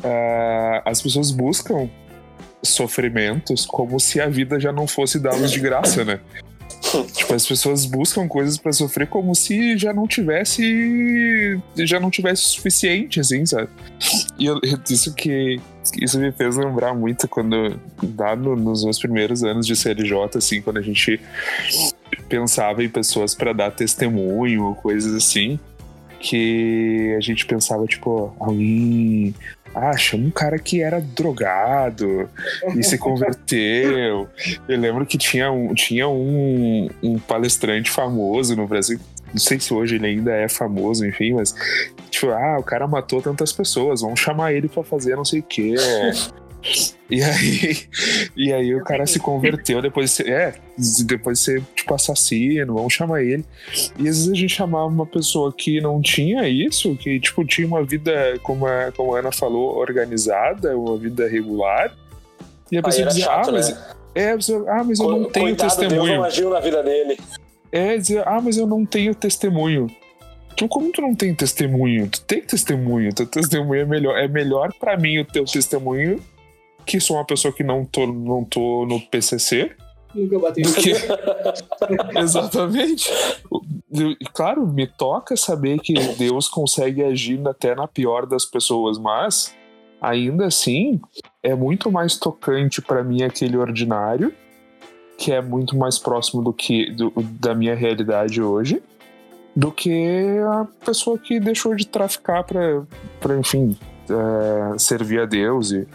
uh, as pessoas buscam sofrimentos como se a vida já não fosse dá-los de graça, né? Tipo, as pessoas buscam coisas para sofrer como se já não tivesse já não tivesse o suficiente, assim, sabe? E eu, isso que isso me fez lembrar muito quando lá no, nos meus primeiros anos de CLJ, assim, quando a gente pensava em pessoas para dar testemunho, coisas assim, que a gente pensava tipo, alguém ah, chama um cara que era drogado e se converteu. Eu lembro que tinha um, tinha um, um palestrante famoso no Brasil não sei se hoje ele ainda é famoso, enfim, mas tipo, ah, o cara matou tantas pessoas, vamos chamar ele para fazer não sei o quê. E aí, e aí o cara se converteu depois de ser, é, depois de ser tipo assassino, vamos chamar ele. E às vezes a gente chamava uma pessoa que não tinha isso, que tipo tinha uma vida, como a, como a Ana falou, organizada, uma vida regular. E a pessoa dizia, chato, ah, mas, né? é, ah, mas eu não tenho Coitado, testemunho. Deus não agiu na vida dele. É, dizer, ah, mas eu não tenho testemunho. Tipo, como tu não tem testemunho? Tu tem testemunho, teu testemunho é melhor. É melhor para mim o teu testemunho que sou uma pessoa que não tô, não tô no PCC. Nunca bati que... Exatamente. Claro, me toca saber que Deus consegue agir até na pior das pessoas, mas ainda assim é muito mais tocante para mim aquele ordinário, que é muito mais próximo do que do, da minha realidade hoje, do que a pessoa que deixou de traficar para, enfim, é, servir a Deus e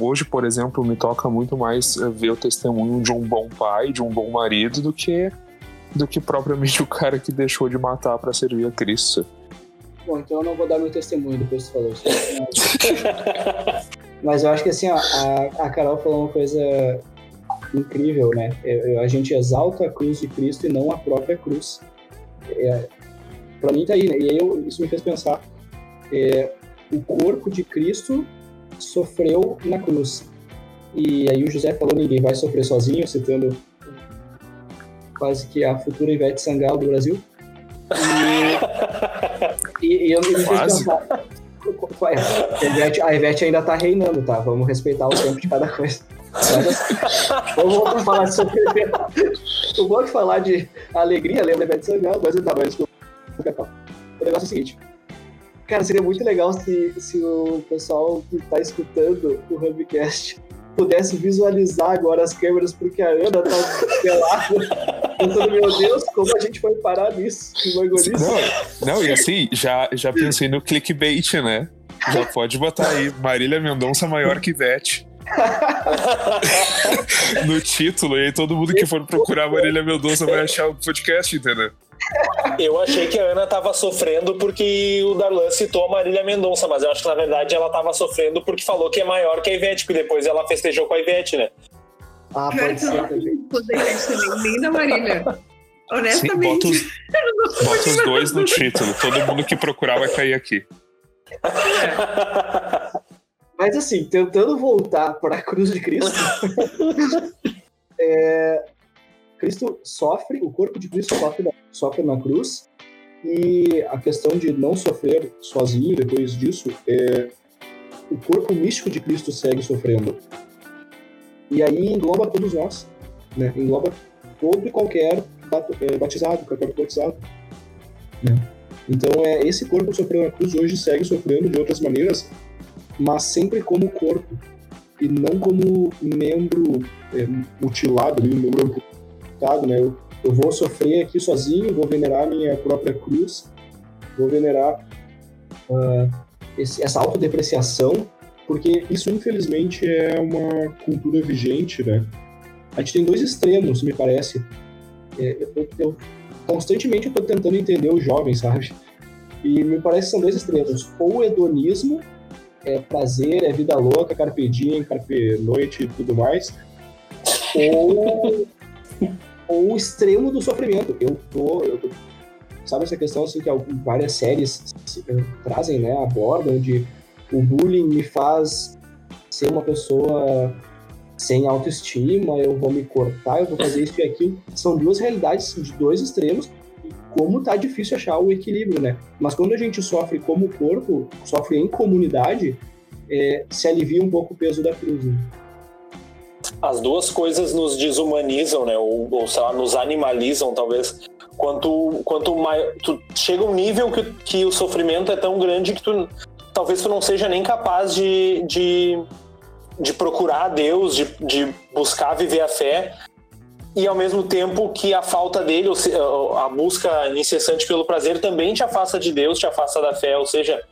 Hoje, por exemplo, me toca muito mais eh, ver o testemunho de um bom pai, de um bom marido, do que do que propriamente o cara que deixou de matar para servir a Cristo. Bom, então eu não vou dar meu testemunho depois que falou isso. Mas eu acho que assim, ó, a, a Carol falou uma coisa incrível, né? É, a gente exalta a cruz de Cristo e não a própria cruz. É, para mim tá aí, né? E eu, isso me fez pensar. É, o corpo de Cristo sofreu na cruz. E aí o José falou, ninguém vai sofrer sozinho, citando quase que a futura Ivete Sangalo do Brasil. E, e, e eu me pensar, a Ivete, a Ivete ainda tá reinando, tá? Vamos respeitar o tempo de cada coisa. Eu vou falar de sofrimento. Eu vou falar de alegria, lembra Ivete Sangalo, mas não tá, mas o negócio é o seguinte, Cara, seria muito legal se, se o pessoal que está escutando o Hubcast pudesse visualizar agora as câmeras, porque a Ana tá pelada. Pensando, meu Deus, como a gente foi parar nisso? Que não, não, e assim, já, já pensei no clickbait, né? Já pode botar aí, Marília Mendonça maior que Vete. no título, e aí todo mundo que for procurar Marília Mendonça vai achar o podcast, entendeu? Eu achei que a Ana tava sofrendo porque o Darlan citou a Marília Mendonça, mas eu acho que na verdade ela tava sofrendo porque falou que é maior que a Ivete, porque depois ela festejou com a Ivete, né? Ah, pode ser também. Nem da Marília. Honestamente. Sim, bota os, bota os dois no título. Todo mundo que procurar vai cair aqui. Mas assim, tentando voltar para a cruz de Cristo, é, Cristo sofre, o corpo de Cristo sofre, sofre na cruz, e a questão de não sofrer sozinho depois disso, é, o corpo místico de Cristo segue sofrendo. E aí engloba todos nós, né? engloba todo e qualquer é, batizado, católico batizado. Né? Então, é, esse corpo sofreu na cruz hoje segue sofrendo de outras maneiras, mas sempre como corpo, e não como membro é, mutilado, um membro né? Eu, eu vou sofrer aqui sozinho, vou venerar minha própria cruz, vou venerar uh, esse, essa autodepreciação, porque isso infelizmente é uma cultura vigente, né? a gente tem dois extremos, me parece. É, eu, eu, constantemente estou tentando entender os jovens, sabe? E me parece que são dois extremos. Ou hedonismo, é prazer, é vida louca, carpe diem, carpe noite e tudo mais. Ou o extremo do sofrimento. Eu tô, eu tô sabe essa questão assim que várias séries trazem, né, abordam de o bullying me faz ser uma pessoa sem autoestima, eu vou me cortar, eu vou fazer isso e aquilo. São duas realidades de dois extremos como tá difícil achar o equilíbrio, né? Mas quando a gente sofre como corpo, sofre em comunidade, é, se alivia um pouco o peso da cruz. Né? As duas coisas nos desumanizam, né? Ou, ou sei lá, nos animalizam, talvez. Quanto, quanto mais. Tu chega um nível que, que o sofrimento é tão grande que tu talvez tu não seja nem capaz de, de, de procurar a Deus, de, de buscar viver a fé, e ao mesmo tempo que a falta dele, a busca incessante pelo prazer, também te afasta de Deus, te afasta da fé. Ou seja,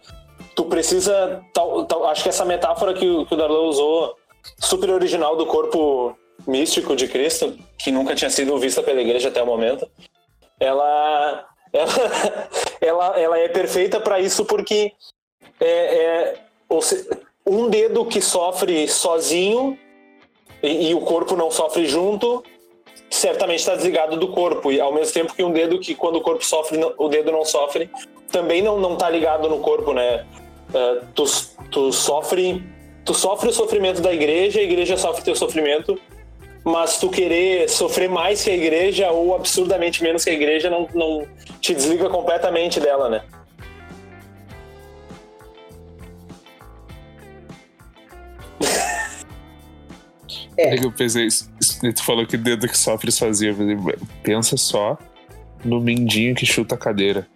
tu precisa. Tal, tal, acho que essa metáfora que, o, que o Darlan usou, super original do corpo místico de Cristo, que nunca tinha sido vista pela igreja até o momento, ela, ela, ela, ela é perfeita para isso porque é, é um dedo que sofre sozinho e, e o corpo não sofre junto, certamente está desligado do corpo. E ao mesmo tempo que um dedo que quando o corpo sofre, o dedo não sofre, também não não está ligado no corpo, né? Uh, tu, tu sofre tu sofre o sofrimento da igreja, a igreja sofre teu sofrimento, mas tu querer sofrer mais que a igreja ou absurdamente menos que a igreja não, não te desliga completamente dela, né? É. é que eu pensei, tu falou que dedo que sofre sozinho. Pensa só no mindinho que chuta a cadeira.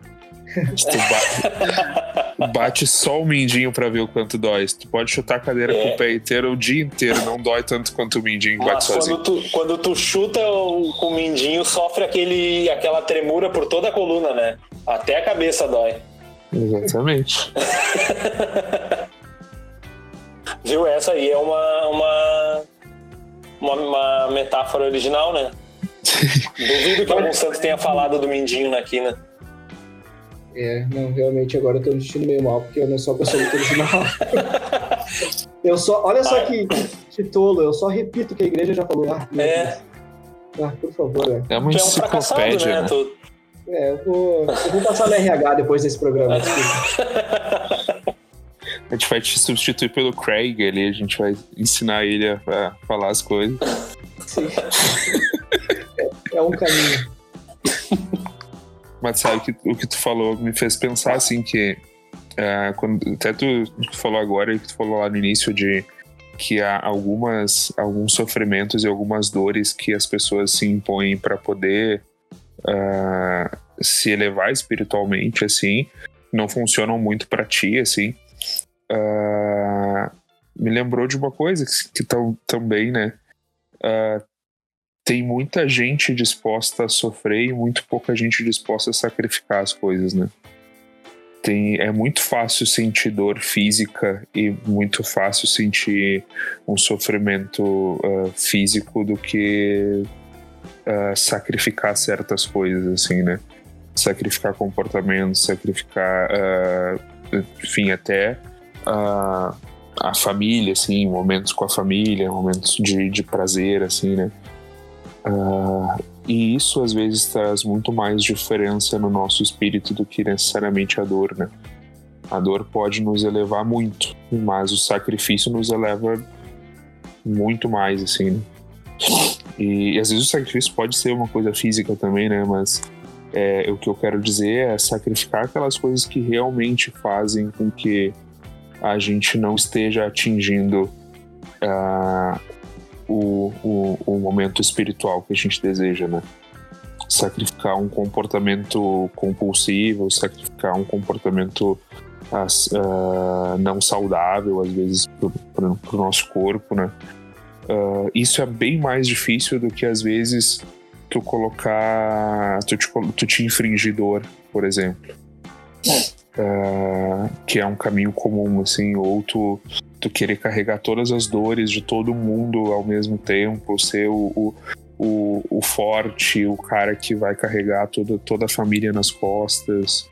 Tu bate, bate, só o mindinho pra ver o quanto dói. Tu pode chutar a cadeira é. com o pé inteiro o dia inteiro, não dói tanto quanto o mindinho Mas bate sozinho. Quando tu, quando tu chuta o, com o mindinho, sofre aquele, aquela tremura por toda a coluna, né? Até a cabeça dói. Exatamente. Viu? Essa aí é uma, uma uma, uma metáfora original, né? Duvido que algum santo tenha falado do mindinho na quina. É, não, realmente agora eu tô me sentindo meio mal, porque eu não sou a pessoa original. eu só, olha só que, que tolo, eu só repito o que a igreja já falou. Ah, é. Ah, por favor. É, é uma tu enciclopédia, é um né? Tu... É, eu vou, eu vou passar no RH depois desse programa. A gente vai te substituir pelo Craig ali, a gente vai ensinar ele a, a falar as coisas. Sim. é, é um caminho. Mas sabe que o que tu falou me fez pensar assim que uh, quando, até tu, tu falou agora e que tu falou lá no início de que há algumas alguns sofrimentos e algumas dores que as pessoas se impõem para poder uh, se elevar espiritualmente assim não funcionam muito para ti assim uh, me lembrou de uma coisa que, que também, né? Uh, tem muita gente disposta a sofrer e muito pouca gente disposta a sacrificar as coisas, né? Tem, é muito fácil sentir dor física e muito fácil sentir um sofrimento uh, físico do que uh, sacrificar certas coisas, assim, né? Sacrificar comportamentos, sacrificar, uh, enfim, até a, família, assim, momentos com a família, momentos de, de prazer, assim, né? Uh, e isso às vezes traz muito mais diferença no nosso espírito do que necessariamente a dor, né? A dor pode nos elevar muito, mas o sacrifício nos eleva muito mais, assim, né? E, e às vezes o sacrifício pode ser uma coisa física também, né? Mas é, o que eu quero dizer é sacrificar aquelas coisas que realmente fazem com que a gente não esteja atingindo uh, o, o, o, momento espiritual que a gente deseja, né? Sacrificar um comportamento compulsivo, sacrificar um comportamento uh, não saudável, às vezes, para o nosso corpo, né? Uh, isso é bem mais difícil do que, às vezes, tu colocar. tu te, tu te infringir dor, por exemplo. Uh, que é um caminho comum, assim, ou tu, tu querer carregar todas as dores de todo mundo ao mesmo tempo, ser o, o, o forte, o cara que vai carregar toda, toda a família nas costas,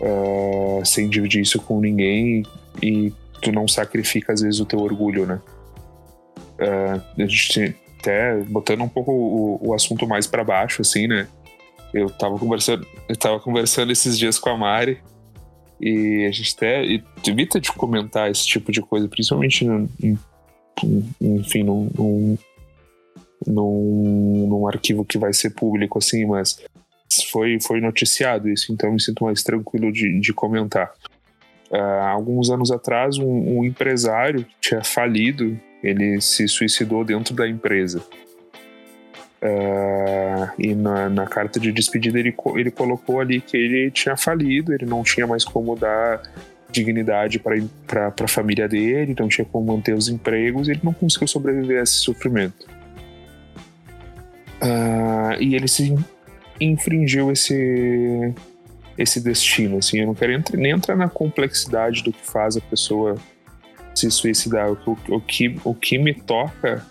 uh, sem dividir isso com ninguém e tu não sacrifica às vezes o teu orgulho, né? Uh, a gente até botando um pouco o, o assunto mais para baixo, assim, né? Eu tava conversando, eu tava conversando esses dias com a Mari e a gente até evita de comentar esse tipo de coisa, principalmente, em, enfim, num, num, num, num arquivo que vai ser público, assim, mas foi, foi noticiado isso, então me sinto mais tranquilo de, de comentar. Uh, alguns anos atrás, um, um, empresário tinha falido, ele se suicidou dentro da empresa. Uh, e na, na, carta de despedida ele, ele colocou ali que ele tinha falido, ele não tinha mais como dar dignidade para a família dele, não tinha como manter os empregos, ele não conseguiu sobreviver a esse sofrimento. Uh, e ele se infringiu esse, esse destino. Assim, eu não quero entrar, nem entrar na complexidade do que faz a pessoa se suicidar. O, o, o, que, o que me toca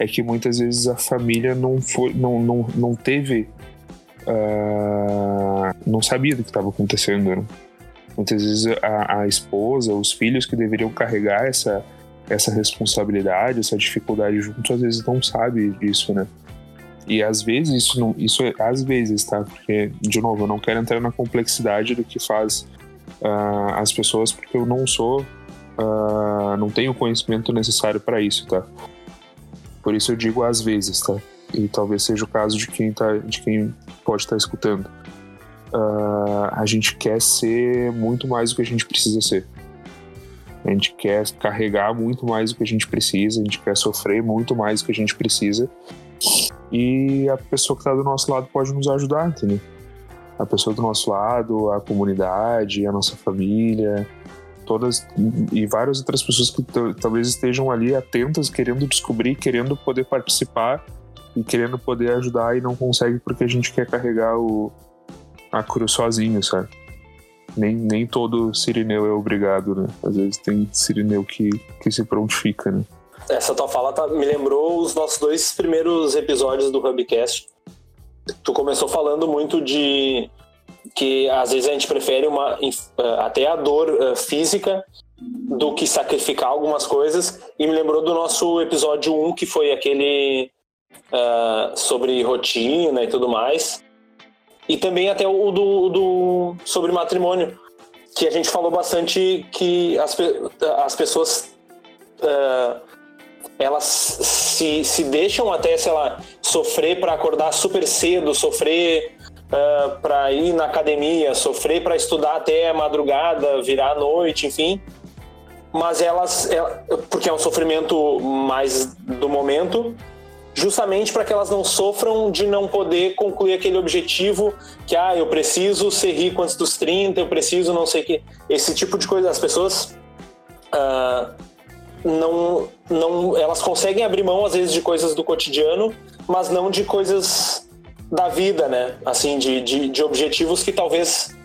é que muitas vezes a família não foi, não, não, não teve, uh, não sabia do que estava acontecendo. Né? Muitas vezes a, a, esposa, os filhos que deveriam carregar essa essa responsabilidade, essa dificuldade junto, às vezes não sabe disso, né? E às vezes isso não, isso é às vezes, tá? Porque de novo, eu não quero entrar na complexidade do que faz uh, as pessoas, porque eu não sou, uh, não tenho o conhecimento necessário para isso, tá? Por isso eu digo às vezes, tá? E talvez seja o caso de quem, tá, de quem pode estar tá escutando. Uh, a gente quer ser muito mais do que a gente precisa ser. A gente quer carregar muito mais do que a gente precisa, a gente quer sofrer muito mais do que a gente precisa. E a pessoa que está do nosso lado pode nos ajudar, entendeu? A pessoa do nosso lado, a comunidade, a nossa família, todas e várias outras pessoas que talvez estejam ali atentas, querendo descobrir, querendo poder participar e querendo poder ajudar e não consegue porque a gente quer carregar o, a cruz sozinho, sabe? Nem, nem todo sirineu é obrigado, né? Às vezes tem sirineu que, que se prontifica, né? Essa tua fala tá, me lembrou os nossos dois primeiros episódios do Hubcast. Tu começou falando muito de que às vezes a gente prefere uma eh, até a dor eh, física do que sacrificar algumas coisas. E me lembrou do nosso episódio 1 que foi aquele uh, sobre rotina e tudo mais. E também até o do, do sobre matrimônio que a gente falou bastante que as, as pessoas uh, elas se, se deixam até, sei lá, sofrer para acordar super cedo, sofrer uh, ah, para ir na academia, sofrer para estudar até madrugada, virar noite, enfim. Mas elas, ela, porque é um sofrimento mais do momento, justamente para que elas não sofram de não poder concluir aquele objetivo que, ah, eu preciso ser rico antes dos 30, eu preciso não sei o que. Esse tipo de coisa, as pessoas. Uh, não, não, elas conseguem abrir mão às vezes de coisas do cotidiano, mas não de coisas da vida, né? Assim, de, de, de objetivos que talvez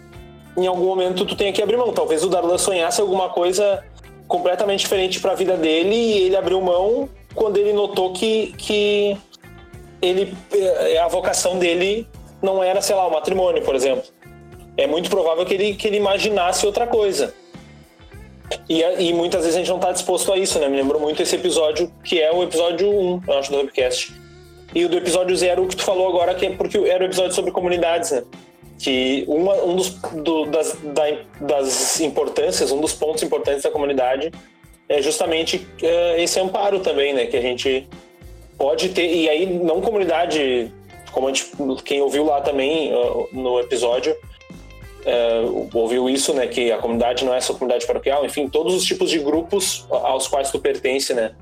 em algum momento tu tenha que abrir mão. Talvez o Darlan sonhasse alguma coisa completamente diferente para a vida dele e ele abriu mão quando ele notou que, que ele eh, a vocação dele não era, sei lá, o matrimônio, por exemplo. É muito provável que ele, que ele imaginasse outra coisa. E, e muitas vezes a gente não está disposto a isso, né? Me lembrou muito esse episódio, que é o episódio 1, eu acho, do Webcast. E o do episódio 0, que tu falou agora, que é porque era o episódio sobre comunidades, né? Que uma, um dos, do, das, da, das importâncias, um dos pontos importantes da comunidade é justamente é, esse amparo também, né? Que a gente pode ter, e aí não comunidade, como a gente, quem ouviu lá também uh, no episódio, é, ouviu isso, né? Que a comunidade não é só comunidade paroquial, enfim, todos os tipos de grupos aos quais tu pertence, né?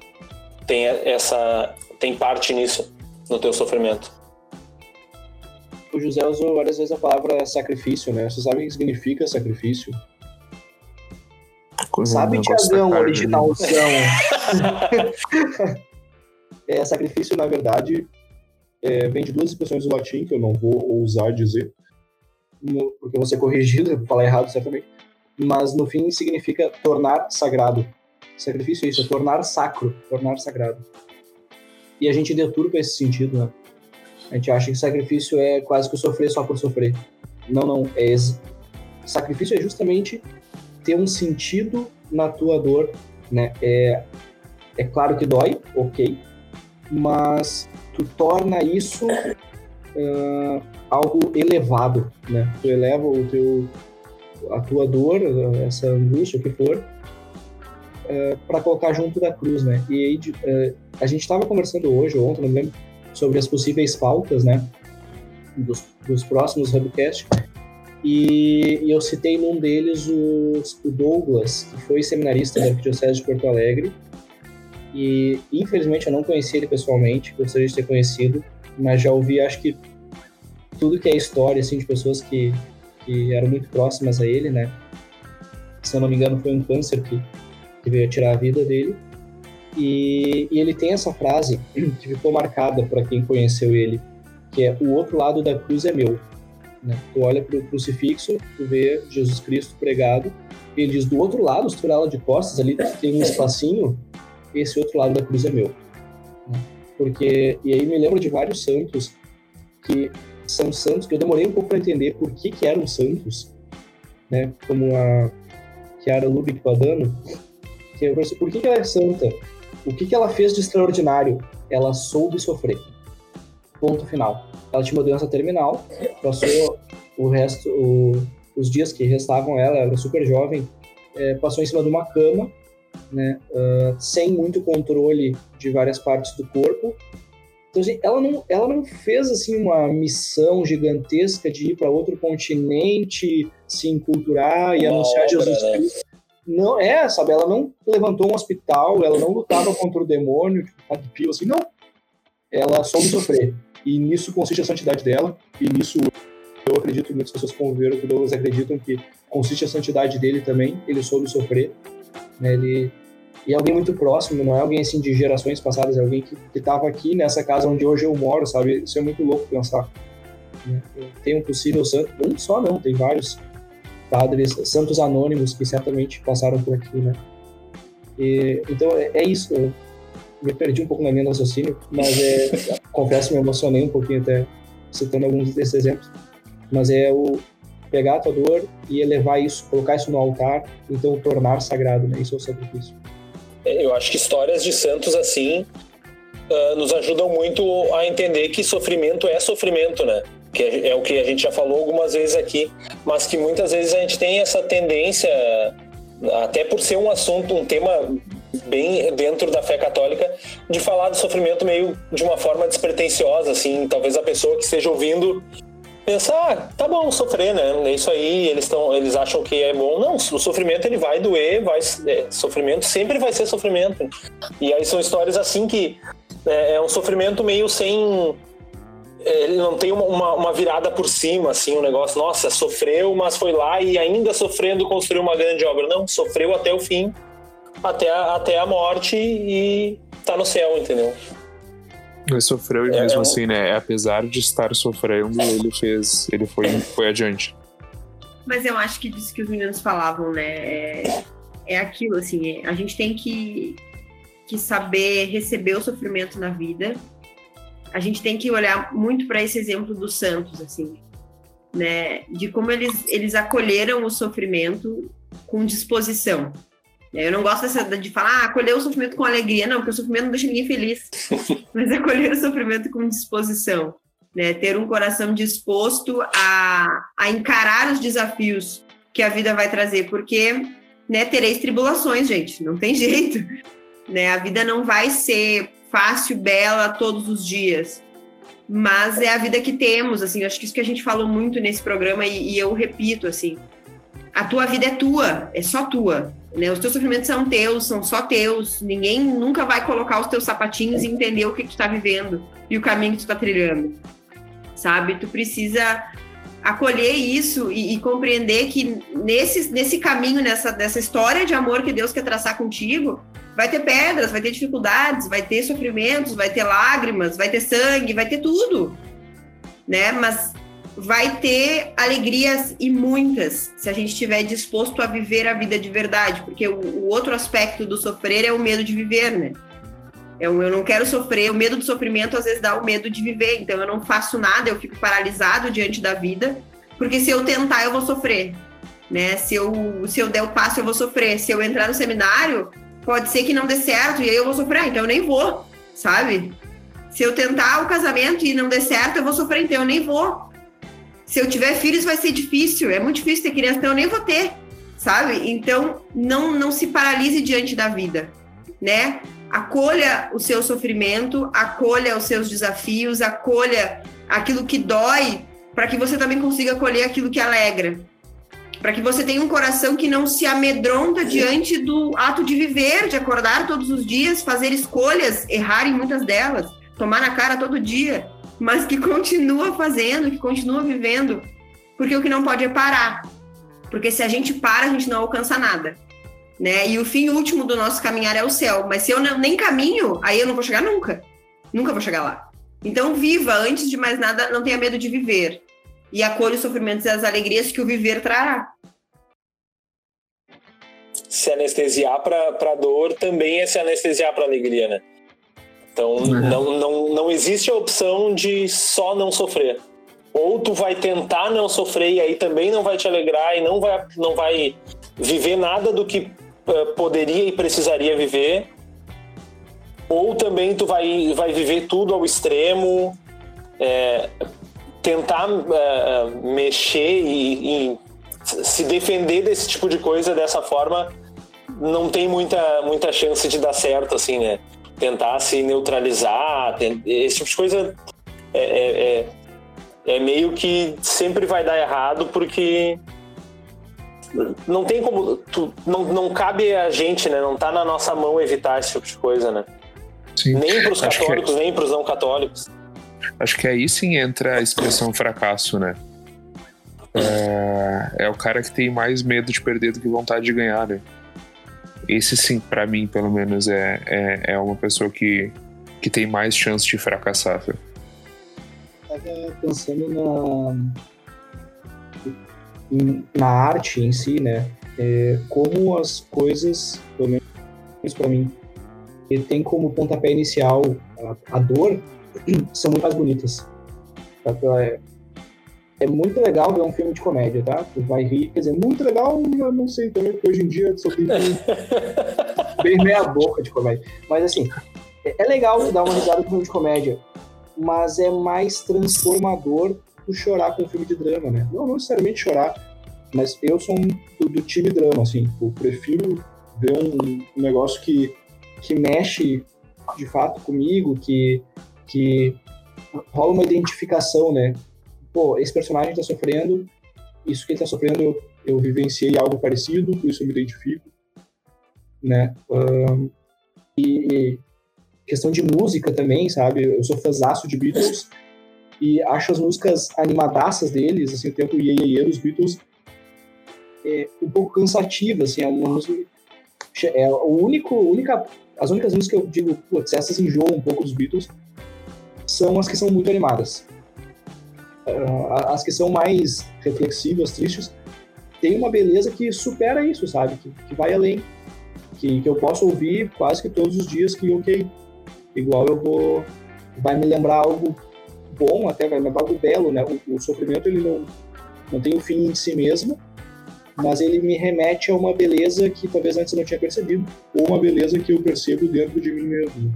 Tem essa, tem parte nisso no teu sofrimento. O José usou várias vezes a palavra sacrifício, né? Você sabe o que significa sacrifício? Coisa sabe, Tiagão, originalzão. é, sacrifício, na verdade, é, vem de duas expressões do latim, que eu não vou ousar dizer, porque vou ser corrigido, vou falar errado certamente, mas no fim significa tornar sagrado. Sacrifício é isso, é tornar sacro, tornar sagrado. E a gente deturpa esse sentido, né? A gente acha que sacrifício é quase que sofrer só por sofrer. Não, não. É Sacrifício é justamente ter um sentido na tua dor, né? É, é claro que dói, ok, mas tu torna isso uh, algo elevado, né? Tu eleva o teu, a tua dor, essa angústia, o que for, uh, para colocar junto da cruz, né? E aí, uh, a gente estava conversando hoje, ou ontem, não lembro, sobre as possíveis pautas, né? Dos, dos próximos Hubcast. E, e, eu citei num deles o, o Douglas, que foi seminarista da Arquidiocese de Porto Alegre. E infelizmente eu não conheci ele pessoalmente, gostaria de ter conhecido, mas já ouvi, acho que tudo que é história assim de pessoas que, que eram muito próximas a ele, né? Se eu não me engano, foi um câncer que, que veio tirar a vida dele. E, e ele tem essa frase que ficou marcada para quem conheceu ele, que é: "O outro lado da cruz é meu". Né? Tu olha para o crucifixo, tu vê Jesus Cristo pregado, ele diz: do outro lado, se tu olhar de costas, ali tem um espacinho, esse outro lado da cruz é meu. Né? Porque, e aí me lembro de vários santos que são santos que eu demorei um pouco para entender por que, que eram santos, né? Como a Chiara Lubick Padano, que eu pensei, por que, que ela é santa? O que, que ela fez de extraordinário? Ela soube sofrer. Ponto final. Ela tinha uma doença terminal, passou o resto, o, os dias que restavam ela, ela era super jovem, é, passou em cima de uma cama, né, uh, sem muito controle de várias partes do corpo, então, assim, ela não, ela não fez assim uma missão gigantesca de ir para outro continente, se enculturar e uma anunciar obra, Jesus né? Não é, sabe? Ela não levantou um hospital, ela não lutava contra o demônio, tipo, pio, assim, não. Ela soube sofrer. E nisso consiste a santidade dela, e nisso eu acredito que muitas pessoas conviveram com Douglas acreditam que consiste a santidade dele também, ele soube sofrer. Né? Ele e alguém muito próximo, não é alguém assim de gerações passadas, é alguém que estava aqui nessa casa onde hoje eu moro, sabe? Isso é muito louco pensar. Né? Tem um possível santo, um só não, tem vários padres, santos anônimos que certamente passaram por aqui, né? E, então é, é isso. Eu me perdi um pouco na minha raciocínio, mas é, confesso me emocionei um pouquinho até citando alguns desses exemplos. Mas é o pegar a tua dor e elevar isso, colocar isso no altar, então tornar sagrado, né? Isso é o sacrifício eu acho que histórias de santos assim uh, nos ajudam muito a entender que sofrimento é sofrimento, né? Que é, é, o que a gente já falou algumas vezes aqui, mas que muitas vezes a gente tem essa tendência, até por ser um assunto, um tema bem dentro da fé católica, de falar do sofrimento meio de uma forma despretensiosa, assim, talvez a pessoa que esteja ouvindo pensar, ah, tá bom sofrer, né? É isso aí, eles estão, eles acham que é bom. Não, o sofrimento ele vai doer, vai é, sofrimento sempre vai ser sofrimento. E aí são histórias assim que é, é um sofrimento meio sem ele não tem uma, uma, uma, virada por cima, assim, um negócio, nossa, sofreu, mas foi lá e ainda sofrendo construiu uma grande obra. Não, sofreu até o fim, até a, até a morte e tá no céu, entendeu? Ele sofreu e é, mesmo é um... assim, né? Apesar de estar sofrendo, ele fez. Ele foi, foi adiante. Mas eu acho que disso que os meninos falavam, né? É, é aquilo, assim, a gente tem que, que saber receber o sofrimento na vida. A gente tem que olhar muito para esse exemplo dos santos, assim, né? De como eles, eles acolheram o sofrimento com disposição. Eu não gosto dessa, de falar, ah, acolher o sofrimento com alegria, não, porque o sofrimento não deixa ninguém feliz. Mas acolher o sofrimento com disposição, né? Ter um coração disposto a, a encarar os desafios que a vida vai trazer, porque né, tereis tribulações, gente, não tem jeito. Né? A vida não vai ser fácil, bela todos os dias, mas é a vida que temos, assim, acho que isso que a gente falou muito nesse programa e, e eu repito, assim, a tua vida é tua, é só tua. Né? Os teus sofrimentos são teus, são só teus. Ninguém nunca vai colocar os teus sapatinhos e entender o que tu está vivendo e o caminho que tu está trilhando. Sabe? Tu precisa acolher isso e, e, compreender que nesse, nesse caminho, nessa, nessa história de amor que Deus quer traçar contigo, vai ter pedras, vai ter dificuldades, vai ter sofrimentos, vai ter lágrimas, vai ter sangue, vai ter tudo. Né? Mas vai ter alegrias e muitas, se a gente estiver disposto a viver a vida de verdade, porque o, o outro aspecto do sofrer é o medo de viver, né? Eu, eu não quero sofrer, o medo do sofrimento às vezes dá o medo de viver, então eu não faço nada, eu fico paralisado diante da vida, porque se eu tentar eu vou sofrer, né? Se eu, se eu der o passo eu vou sofrer, se eu entrar no seminário, pode ser que não dê certo e aí eu vou sofrer, então eu nem vou, sabe? Se eu tentar o casamento e não der certo, eu vou sofrer, então eu nem vou. Se eu tiver filhos, vai ser difícil. É muito difícil ter criança, então eu nem vou ter, sabe? Então, não, não se paralise diante da vida, né? Acolha o seu sofrimento, acolha os seus desafios, acolha aquilo que dói, para que você também consiga acolher aquilo que alegra. Para que você tenha um coração que não se amedronta diante do ato de viver, de acordar todos os dias, fazer escolhas, errar em muitas delas tomar na cara todo dia, mas que continua fazendo, que continua vivendo, porque o que não pode é parar. Porque se a gente para, a gente não alcança nada. Né? E o fim último do nosso caminhar é o céu. Mas se eu não, nem caminho, aí eu não vou chegar nunca. Nunca vou chegar lá. Então, viva, antes de mais nada, não tenha medo de viver. E acolha os sofrimentos e as alegrias que o viver trará. Se anestesiar para dor também é se anestesiar para alegria, né? Então uhum. não, não, não existe a opção de só não sofrer. Ou tu vai tentar não sofrer e aí também não vai te alegrar e não vai, não vai viver nada do que uh, poderia e precisaria viver. Ou também tu vai, vai viver tudo ao extremo, é, tentar uh, mexer e, e se defender desse tipo de coisa dessa forma não tem muita, muita chance de dar certo, assim, né? tentar se neutralizar, esse tipo de coisa é, é, é, é meio que sempre vai dar errado porque não tem como. Tu, não, não cabe a gente, né? Não tá na nossa mão evitar esse tipo de coisa, né? Sim. Nem para os católicos, que... nem para os não católicos. Acho que aí sim entra a expressão fracasso, né? É, é o cara que tem mais medo de perder do que vontade de ganhar, né? Esse sim, para mim, pelo menos, é, é, é, uma pessoa que, que tem mais chance de fracassar. Sabe? Tava pensando na, na arte em si, né? É, como as coisas, pelo menos para mim, que tem como pontapé inicial a, a dor, são muito mais bonitas. É, é muito legal ver um filme de comédia, tá? Tu vai rir, quer dizer, muito legal, eu não sei também, porque hoje em dia só tem bem meia boca de comédia. Mas assim, é, legal dar uma risada com um filme de comédia, mas é mais transformador tu chorar com um filme de drama, né? Não, não necessariamente chorar, mas eu sou um, do, do, time drama, assim, eu prefiro ver um, um negócio que, que mexe de fato comigo, que, que rola uma identificação, né? Pô, esse personagem tá sofrendo, isso que ele tá sofrendo, eu, eu vivenciei algo parecido, por isso eu me identifico, né? Um, e, questão de música também, sabe? Eu sou fãzaço de Beatles e acho as músicas animadaças deles, assim, o tempo Iê, Iê dos Beatles é um pouco cansativa, assim, é. É o único, única, as únicas músicas que eu digo, putz, essas enjoam um pouco dos Beatles, são as que são muito animadas. Uh, as que são mais reflexivas, tristes, tem uma beleza que supera isso, sabe? Que, que vai além. Que, que eu posso ouvir quase que todos os dias que, ok, igual eu vou... Vai me lembrar algo bom, até vai me lembrar algo belo, né? O, o sofrimento, ele não, não tem o um fim em si mesmo, mas ele me remete a uma beleza que talvez antes eu não tinha percebido, ou uma beleza que eu percebo dentro de mim mesmo.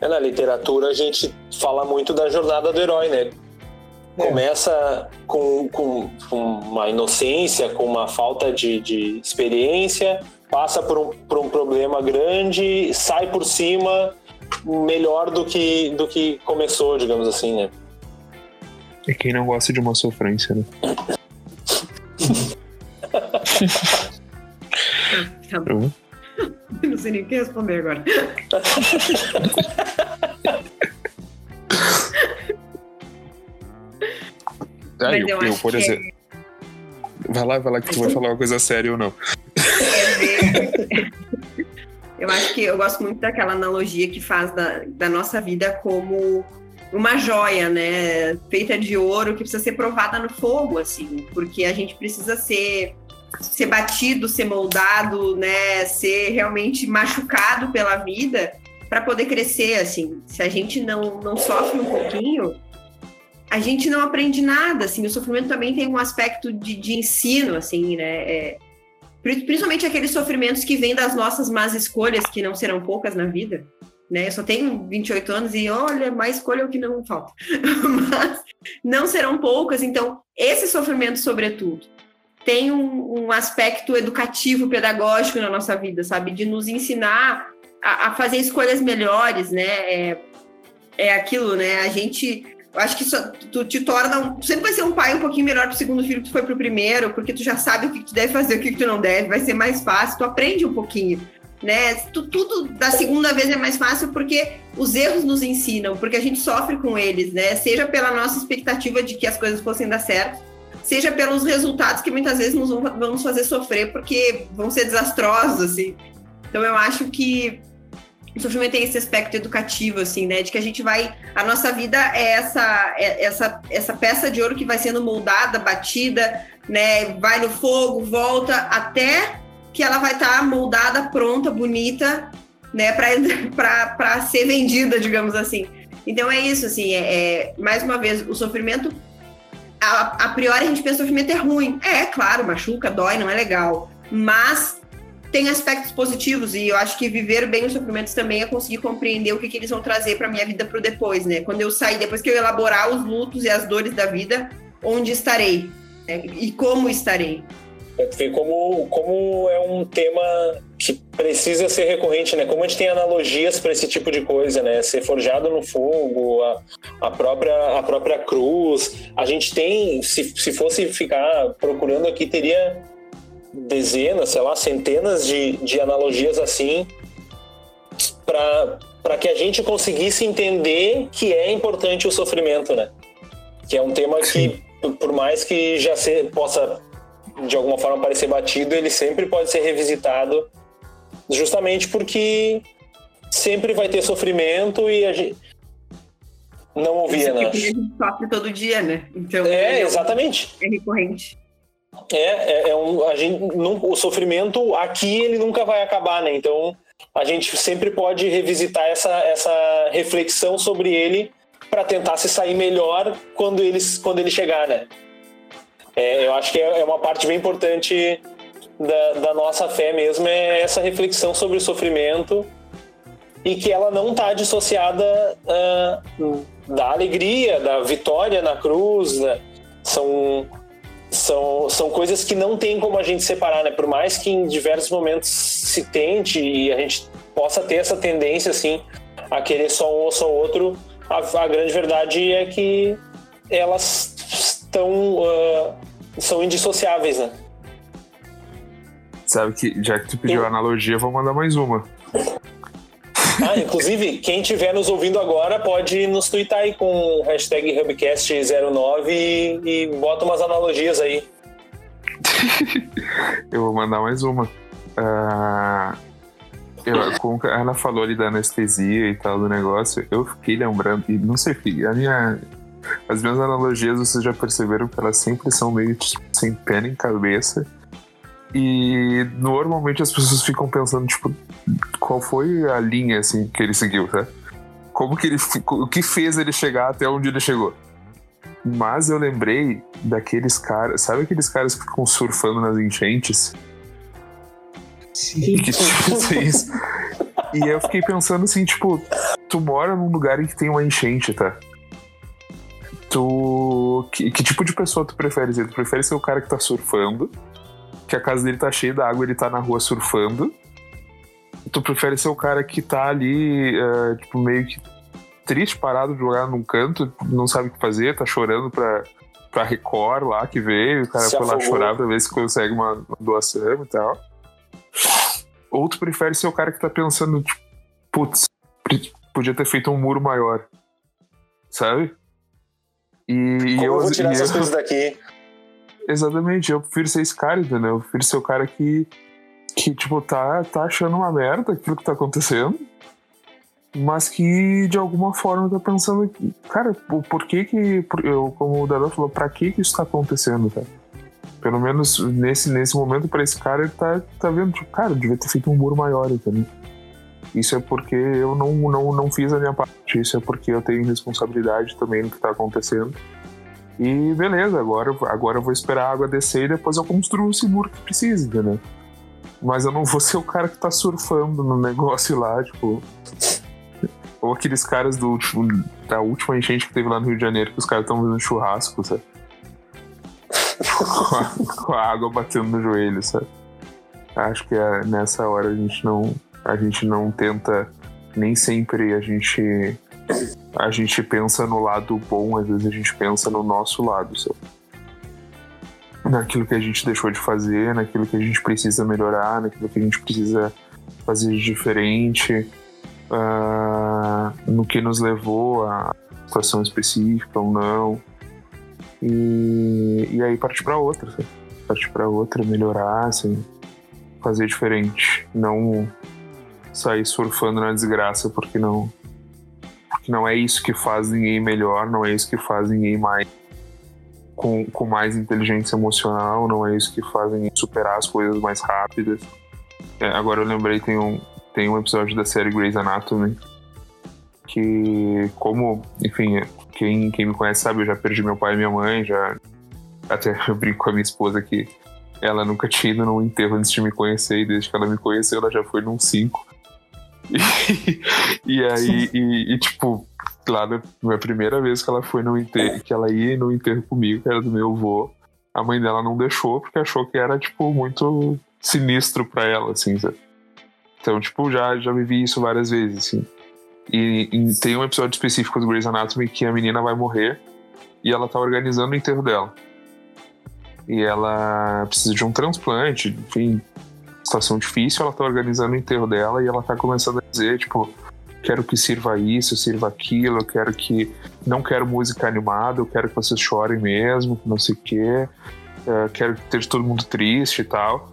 É, na literatura a gente fala muito da jornada do herói, né? É. Começa com, com, com, uma inocência, com uma falta de, de experiência, passa por um, por um problema grande, sai por cima melhor do que, do que começou, digamos assim, né? É quem não gosta de uma sofrência, né? tá bom. Não sei nem o que responder agora. Ah, eu, eu, eu por exemplo. É... Vai lá, vai lá que tu vai falar uma coisa séria ou não. eu acho que eu gosto muito daquela analogia que faz da, da nossa vida como uma joia, né? Feita de ouro que precisa ser provada no fogo, assim, porque a gente precisa ser ser batido, ser moldado, né? Ser realmente machucado pela vida para poder crescer, assim. Se a gente não, não sofre um pouquinho, a gente não aprende nada, assim. O sofrimento também tem um aspecto de, de ensino, assim, né? É, principalmente aqueles sofrimentos que vêm das nossas más escolhas, que não serão poucas na vida né? Eu só tenho 28 anos e olha, mais escolha é o que não falta. Mas não serão poucas, então esse sofrimento, sobretudo, tem um, um, aspecto educativo, pedagógico na nossa vida, sabe? De nos ensinar a, a fazer escolhas melhores, né? É, é aquilo, né? A gente. Acho que isso, tu te torna. Um, tu sempre vai ser um pai um pouquinho melhor pro segundo filho que tu foi pro primeiro, porque tu já sabe o que tu deve fazer, o que tu não deve, vai ser mais fácil, tu aprende um pouquinho né? Tudo da segunda vez é mais fácil porque os erros nos ensinam, porque a gente sofre com eles, né? Seja pela nossa expectativa de que as coisas fossem dar certo, seja pelos resultados que muitas vezes nos vão, fazer sofrer porque vão ser desastrosos, assim. Então eu acho que o sofrimento tem esse aspecto educativo, assim, né? De que a gente vai. A nossa vida é essa, é essa, essa peça de ouro que vai sendo moldada, batida, né? Vai no fogo, volta até que ela vai estar tá moldada, pronta, bonita, né, para ser vendida, digamos assim. Então é isso, assim, é, é, mais uma vez, o sofrimento, a, a priori a gente pensa que o sofrimento é ruim. É, claro, machuca, dói, não é legal. Mas tem aspectos positivos e eu acho que viver bem os sofrimentos também é conseguir compreender o que, que eles vão trazer para minha vida para o depois, né? Quando eu sair, depois que eu elaborar os lutos e as dores da vida, onde estarei né? e como estarei. Ver como, como é um tema que precisa ser recorrente, né? Como a gente tem analogias para esse tipo de coisa, né? Ser forjado no fogo, a, a, própria, a própria cruz. A gente tem, se, se fosse ficar procurando aqui, teria dezenas, sei lá, centenas de, de analogias assim para que a gente conseguisse entender que é importante o sofrimento, né? Que é um tema que, por mais que já se, possa de alguma forma parecer batido, ele sempre pode ser revisitado, justamente porque sempre vai ter sofrimento e a gente não ouvia, né? A gente sofre todo dia, né? Então, é, exatamente. É recorrente. É, é, é, um, a gente, não, o sofrimento aqui ele nunca vai acabar, né? Então a gente sempre pode revisitar essa, essa reflexão sobre ele para tentar se sair melhor quando, eles, quando ele chegar, né? É, eu acho que é, é uma parte bem importante da, da, nossa fé mesmo, é essa reflexão sobre o sofrimento e que ela não está dissociada uh, da alegria, da vitória na cruz. Né? São, são, são coisas que não tem como a gente separar, né? Por mais que em diversos momentos se tente e a gente possa ter essa tendência, assim, a querer só um ou só outro, a, a grande verdade é que elas estão uh, são indissociáveis, né? Sabe que, já que tu pediu a analogia, vou mandar mais uma. Ah, inclusive, quem estiver nos ouvindo agora pode nos twittar aí com hashtag Hubcast09 e, e bota umas analogias aí. eu vou mandar mais uma. Uh, eu, como a Ana falou ali da anestesia e tal do negócio, eu fiquei lembrando, e não sei, a minha as minhas analogias, vocês já perceberam que elas sempre são meio tipo, sem pé nem cabeça. E normalmente as pessoas ficam pensando, tipo, qual foi a linha assim que ele seguiu, tá? Como que ele o que fez ele chegar até onde ele chegou? Mas eu lembrei daqueles caras, sabe aqueles caras que ficam surfando nas enchentes? Sim. Que, tipo, isso. E eu fiquei pensando assim, tipo, tu mora num lugar em que tem uma enchente, tá? Tu. Que, que, tipo de pessoa tu prefere ser? Tu prefere ser o cara que tá surfando, que a casa dele tá cheia d'água ele tá na rua surfando? Tu prefere ser o cara que tá ali, uh, tipo, meio que triste, parado, jogado num canto, não sabe o que fazer, tá chorando pra, pra Record lá que veio, o cara se foi lá chorar pra ver se consegue uma, uma doação e tal. Ou tu prefere ser o cara que tá pensando, tipo, putz, podia ter feito um muro maior. Sabe? E, Como eu, vou tirar essas eu, coisas daqui? Exatamente, eu prefiro ser esse cara, entendeu? Eu prefiro ser o cara que, que tipo, tá, tá achando uma merda aquilo que tá acontecendo. mas que de alguma forma tô pensando, cara, por, por que que, por, eu, como o Dada falou, pra que que isso tá acontecendo, cara? Pelo menos nesse, nesse momento, pra esse cara, ele tá, tá vendo, tipo, cara, devia ter feito um muro maior, entendeu? Isso é porque eu não, não, não fiz a minha parte, isso é porque eu tenho responsabilidade também no que tá acontecendo. E beleza, agora, agora eu vou esperar a água descer e depois eu construo esse muro que precisa, entendeu? Mas eu não vou ser o cara que tá surfando no negócio lá, tipo. Ou aqueles caras do último, da última enchente que teve lá no Rio de Janeiro, que os caras estão fazendo churrasco, sabe? com, a, com a água batendo no joelho, sabe? Acho que é, nessa hora a gente não. A gente não tenta. Nem sempre a gente. A gente pensa no lado bom, às vezes a gente pensa no nosso lado, sabe? Naquilo que a gente deixou de fazer, naquilo que a gente precisa melhorar, naquilo que a gente precisa fazer de diferente, uh, no que nos levou a situação específica ou não. E, e aí partir para outra, sabe? partir para outra, melhorar, assim, fazer diferente, não sair surfando na desgraça porque não porque não é isso que faz ninguém melhor, não é isso que faz ninguém mais com, com mais inteligência emocional, não é isso que faz ninguém superar as coisas mais rápidas. É, agora eu lembrei tem um tem um episódio da série Grey's Anatomy que como, enfim, quem, quem me conhece sabe, eu já perdi meu pai e minha mãe, já até eu brinco com a minha esposa que ela nunca tinha ido num enterro antes de me conhecer, e desde que ela me conheceu, ela já foi num cinco. E, aí, e, e, tipo, claro, a primeira vez que ela foi no enterro, que ela ia no enterro comigo, que era do meu avô, a mãe dela não deixou, porque achou que era, tipo, muito sinistro pra ela, assim, sabe? Então, tipo, já, já vivi isso várias vezes, assim. E, e, tem um episódio específico do Grey's Anatomy que a menina vai morrer e ela tá organizando o enterro dela. E ela precisa de um transplante, enfim, situação difícil, ela tá organizando o enterro dela e ela tá começando a dizer, tipo, quero que sirva isso, sirva aquilo, eu quero que. Não quero música animada, eu quero que vocês chorem mesmo, não sei o quê. Uh, quero que esteja todo mundo triste e tal.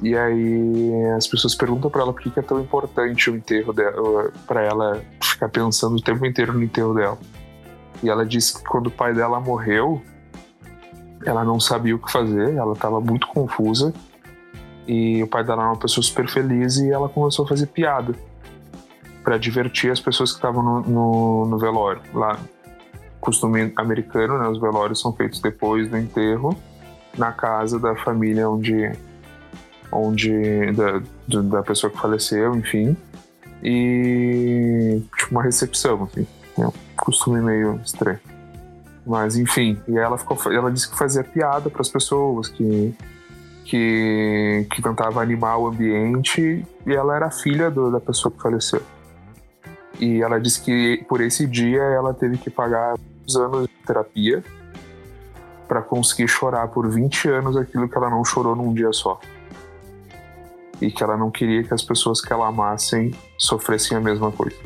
E aí as pessoas perguntam para ela por que é tão importante o enterro dela, para ela ficar pensando o tempo inteiro no enterro dela. E ela disse que quando o pai dela morreu, ela não sabia o que fazer, ela estava muito confusa. E o pai dela era uma pessoa super feliz e ela começou a fazer piada para divertir as pessoas que estavam no, no, no, velório. Lá, costume americano, né? Os velórios são feitos depois do enterro, na casa da família onde onde da, da pessoa que faleceu, enfim, e tipo uma recepção, assim, é um costume meio estranho. Mas enfim, e ela ficou, ela disse que fazia piada para as pessoas, que que, que tentava animar o ambiente e ela era filha do, da pessoa que faleceu. E ela disse que por esse dia ela teve que pagar anos de terapia para conseguir chorar por 20 anos aquilo que ela não chorou num dia só e que ela não queria que as pessoas que ela amassem sofressem a mesma coisa.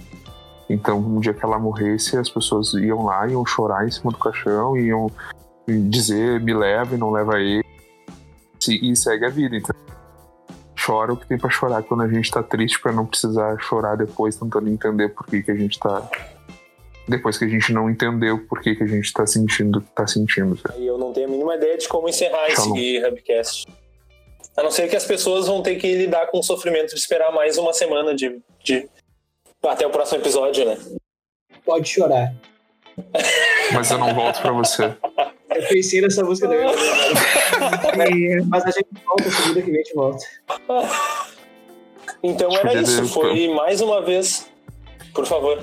Então, um dia que ela morresse, as pessoas iam lá, iam chorar em cima do caixão, iam dizer me leva e não leva ele, e segue a vida. Então, chora o que tem para chorar quando a gente tá triste para não precisar chorar depois tentando entender por que, que a gente tá depois que a gente não entendeu por que, que a gente tá sentindo tá sentindo. E eu não tenho a mínima ideia de como encerrar Shalom. esse Hubcast. A não ser que as pessoas vão ter que lidar com o sofrimento de esperar mais uma semana de, de... até o próximo episódio, né? Pode chorar. Mas eu não volto pra você. Eu pensei nessa música da Mas a gente volta, segunda que vem a gente volta. Então era isso. Foi mais uma vez. Por favor.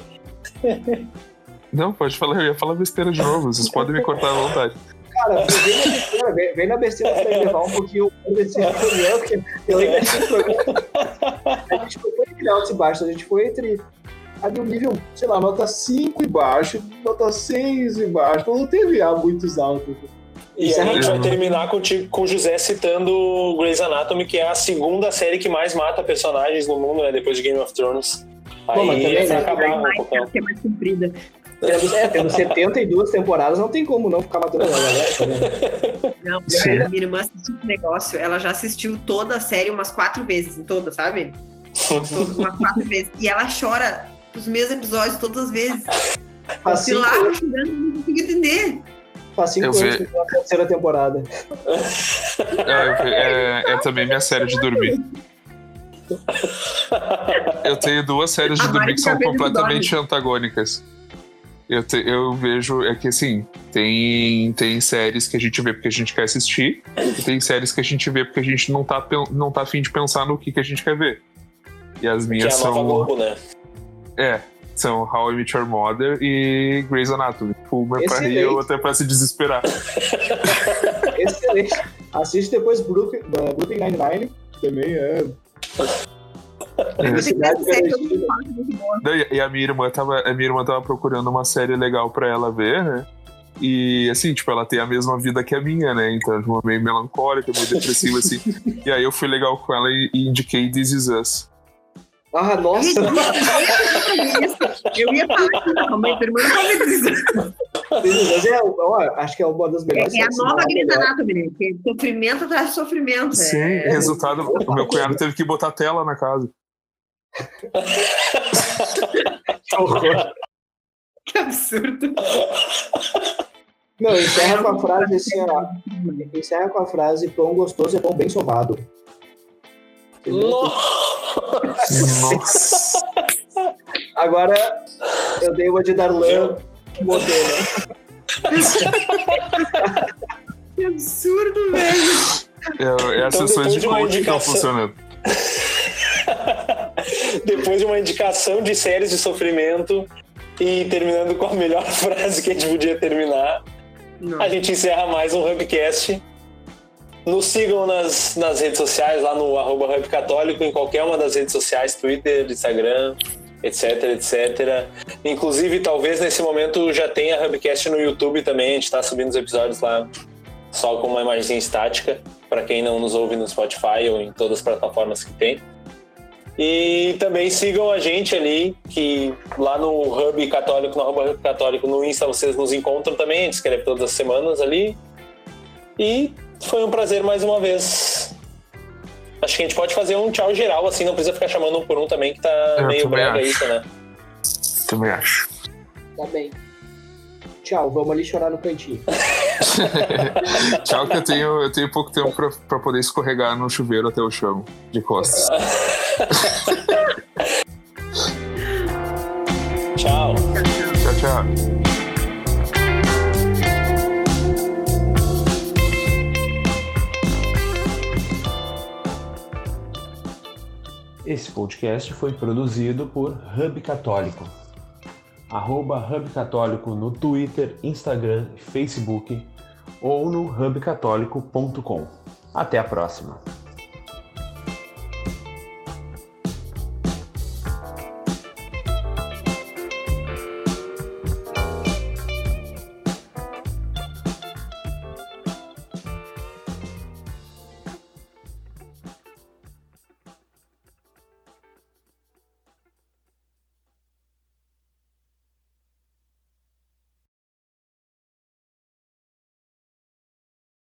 Não, pode falar, eu ia falar besteira de novo. Vocês podem me cortar à vontade. Cara, vem na besteira, vem, vem na besteira pra levar um pouquinho desse programa, porque eu lembro desse programa. A gente foi entre altos e baixos, a gente foi entre ali um nível, sei lá, nota 5 e baixo, nota 6 e baixo, então não teve A muitos altos. E a gente vai terminar com, com o José citando Grey's Anatomy, que é a segunda série que mais mata personagens no mundo, né? Depois de Game of Thrones. Aí Pô, mas também, né, acabar um pouco. É mais comprida. Tendo, é, tendo 72 temporadas, não tem como não ficar matando a galera. Não, Sim. minha irmã assistiu esse negócio, ela já assistiu toda a série umas quatro vezes, toda, sabe? Todas, umas quatro vezes. E ela chora os mesmos episódios todas as vezes. Faz cinco, lá, estudando, não consigo entender. faz cinco Eu anos ve- que a terceira temporada. É, é- é também minha série de dormir. Eu tenho duas séries de dormir que são completamente antagônicas. Eu, te- eu vejo, é que assim, tem, tem séries que a gente vê porque a gente quer assistir, e tem séries que a gente vê porque a gente não tá, não tá afim de pensar no que, que a gente quer ver. E as Que é minhas a nova são. Globo, né? É, são How I Met Your Mother e Grey's Anatomy. Pulmer pra rir ou até pra se desesperar. Excelente. Assiste depois Brooklyn, Brooklyn Nine-Nine, que também é. É E e a minha irmã tava, a minha irmã tava procurando uma série legal pra ela ver, né? E assim, tipo, ela tem a mesma vida que a minha, né? Então, tipo, meio melancólica, meio depressiva, assim. E aí eu fui legal com ela e, e indiquei This Is Us. Ah, nossa! Eu ia falar que não, mas irmã não pode dizer. Mas é, ó, acho que é uma das melhores É a séries, nova se não Grey's melhor. Anatomy, né? Que é sofrimento atrás de sofrimento. Sim, É. resultado, o meu cunhado teve que botar tela na casa. Que horror. Que absurdo. Não, encerra com a frase assim, ó. Encerra com a frase: pão gostoso é pão bem sovado. Nossa. Agora eu dei uma de Darlan modelo. Que absurdo, velho. É, é as Então, sessões depois de coaching que estão indicação- funcionando. Depois de uma indicação de séries de sofrimento e terminando com a melhor frase que a gente podia terminar, Não. a gente encerra mais um Hubcast. Nos sigam nas, nas redes sociais, lá no arroba Católico, em qualquer uma das redes sociais, Twitter, Instagram, etc, etc. Inclusive, talvez nesse momento já tenha Hubcast no YouTube também, a gente está subindo os episódios lá só com uma imagem estática, para quem não nos ouve no Spotify ou em todas as plataformas que tem. E também sigam a gente ali, que lá no Hub Católico, no Hub Católico, no Insta vocês nos encontram também, a gente escreve todas as semanas ali. E foi um prazer mais uma vez. Acho que a gente pode fazer um tchau geral, assim, não precisa ficar chamando um por um também, que tá Eu meio brega isso, né? Também acho. Tá bem. Tchau, vamos ali chorar no cantinho. Tchau, que eu tenho, eu tenho pouco tempo pra, pra poder escorregar no chuveiro até o chão, de costas. Tchau. Tchau, tchau. Esse podcast foi produzido por Hub Católico. Arroba Hub Católico no Twitter, Instagram, Facebook ou no hubcatólico.com. Até a próxima!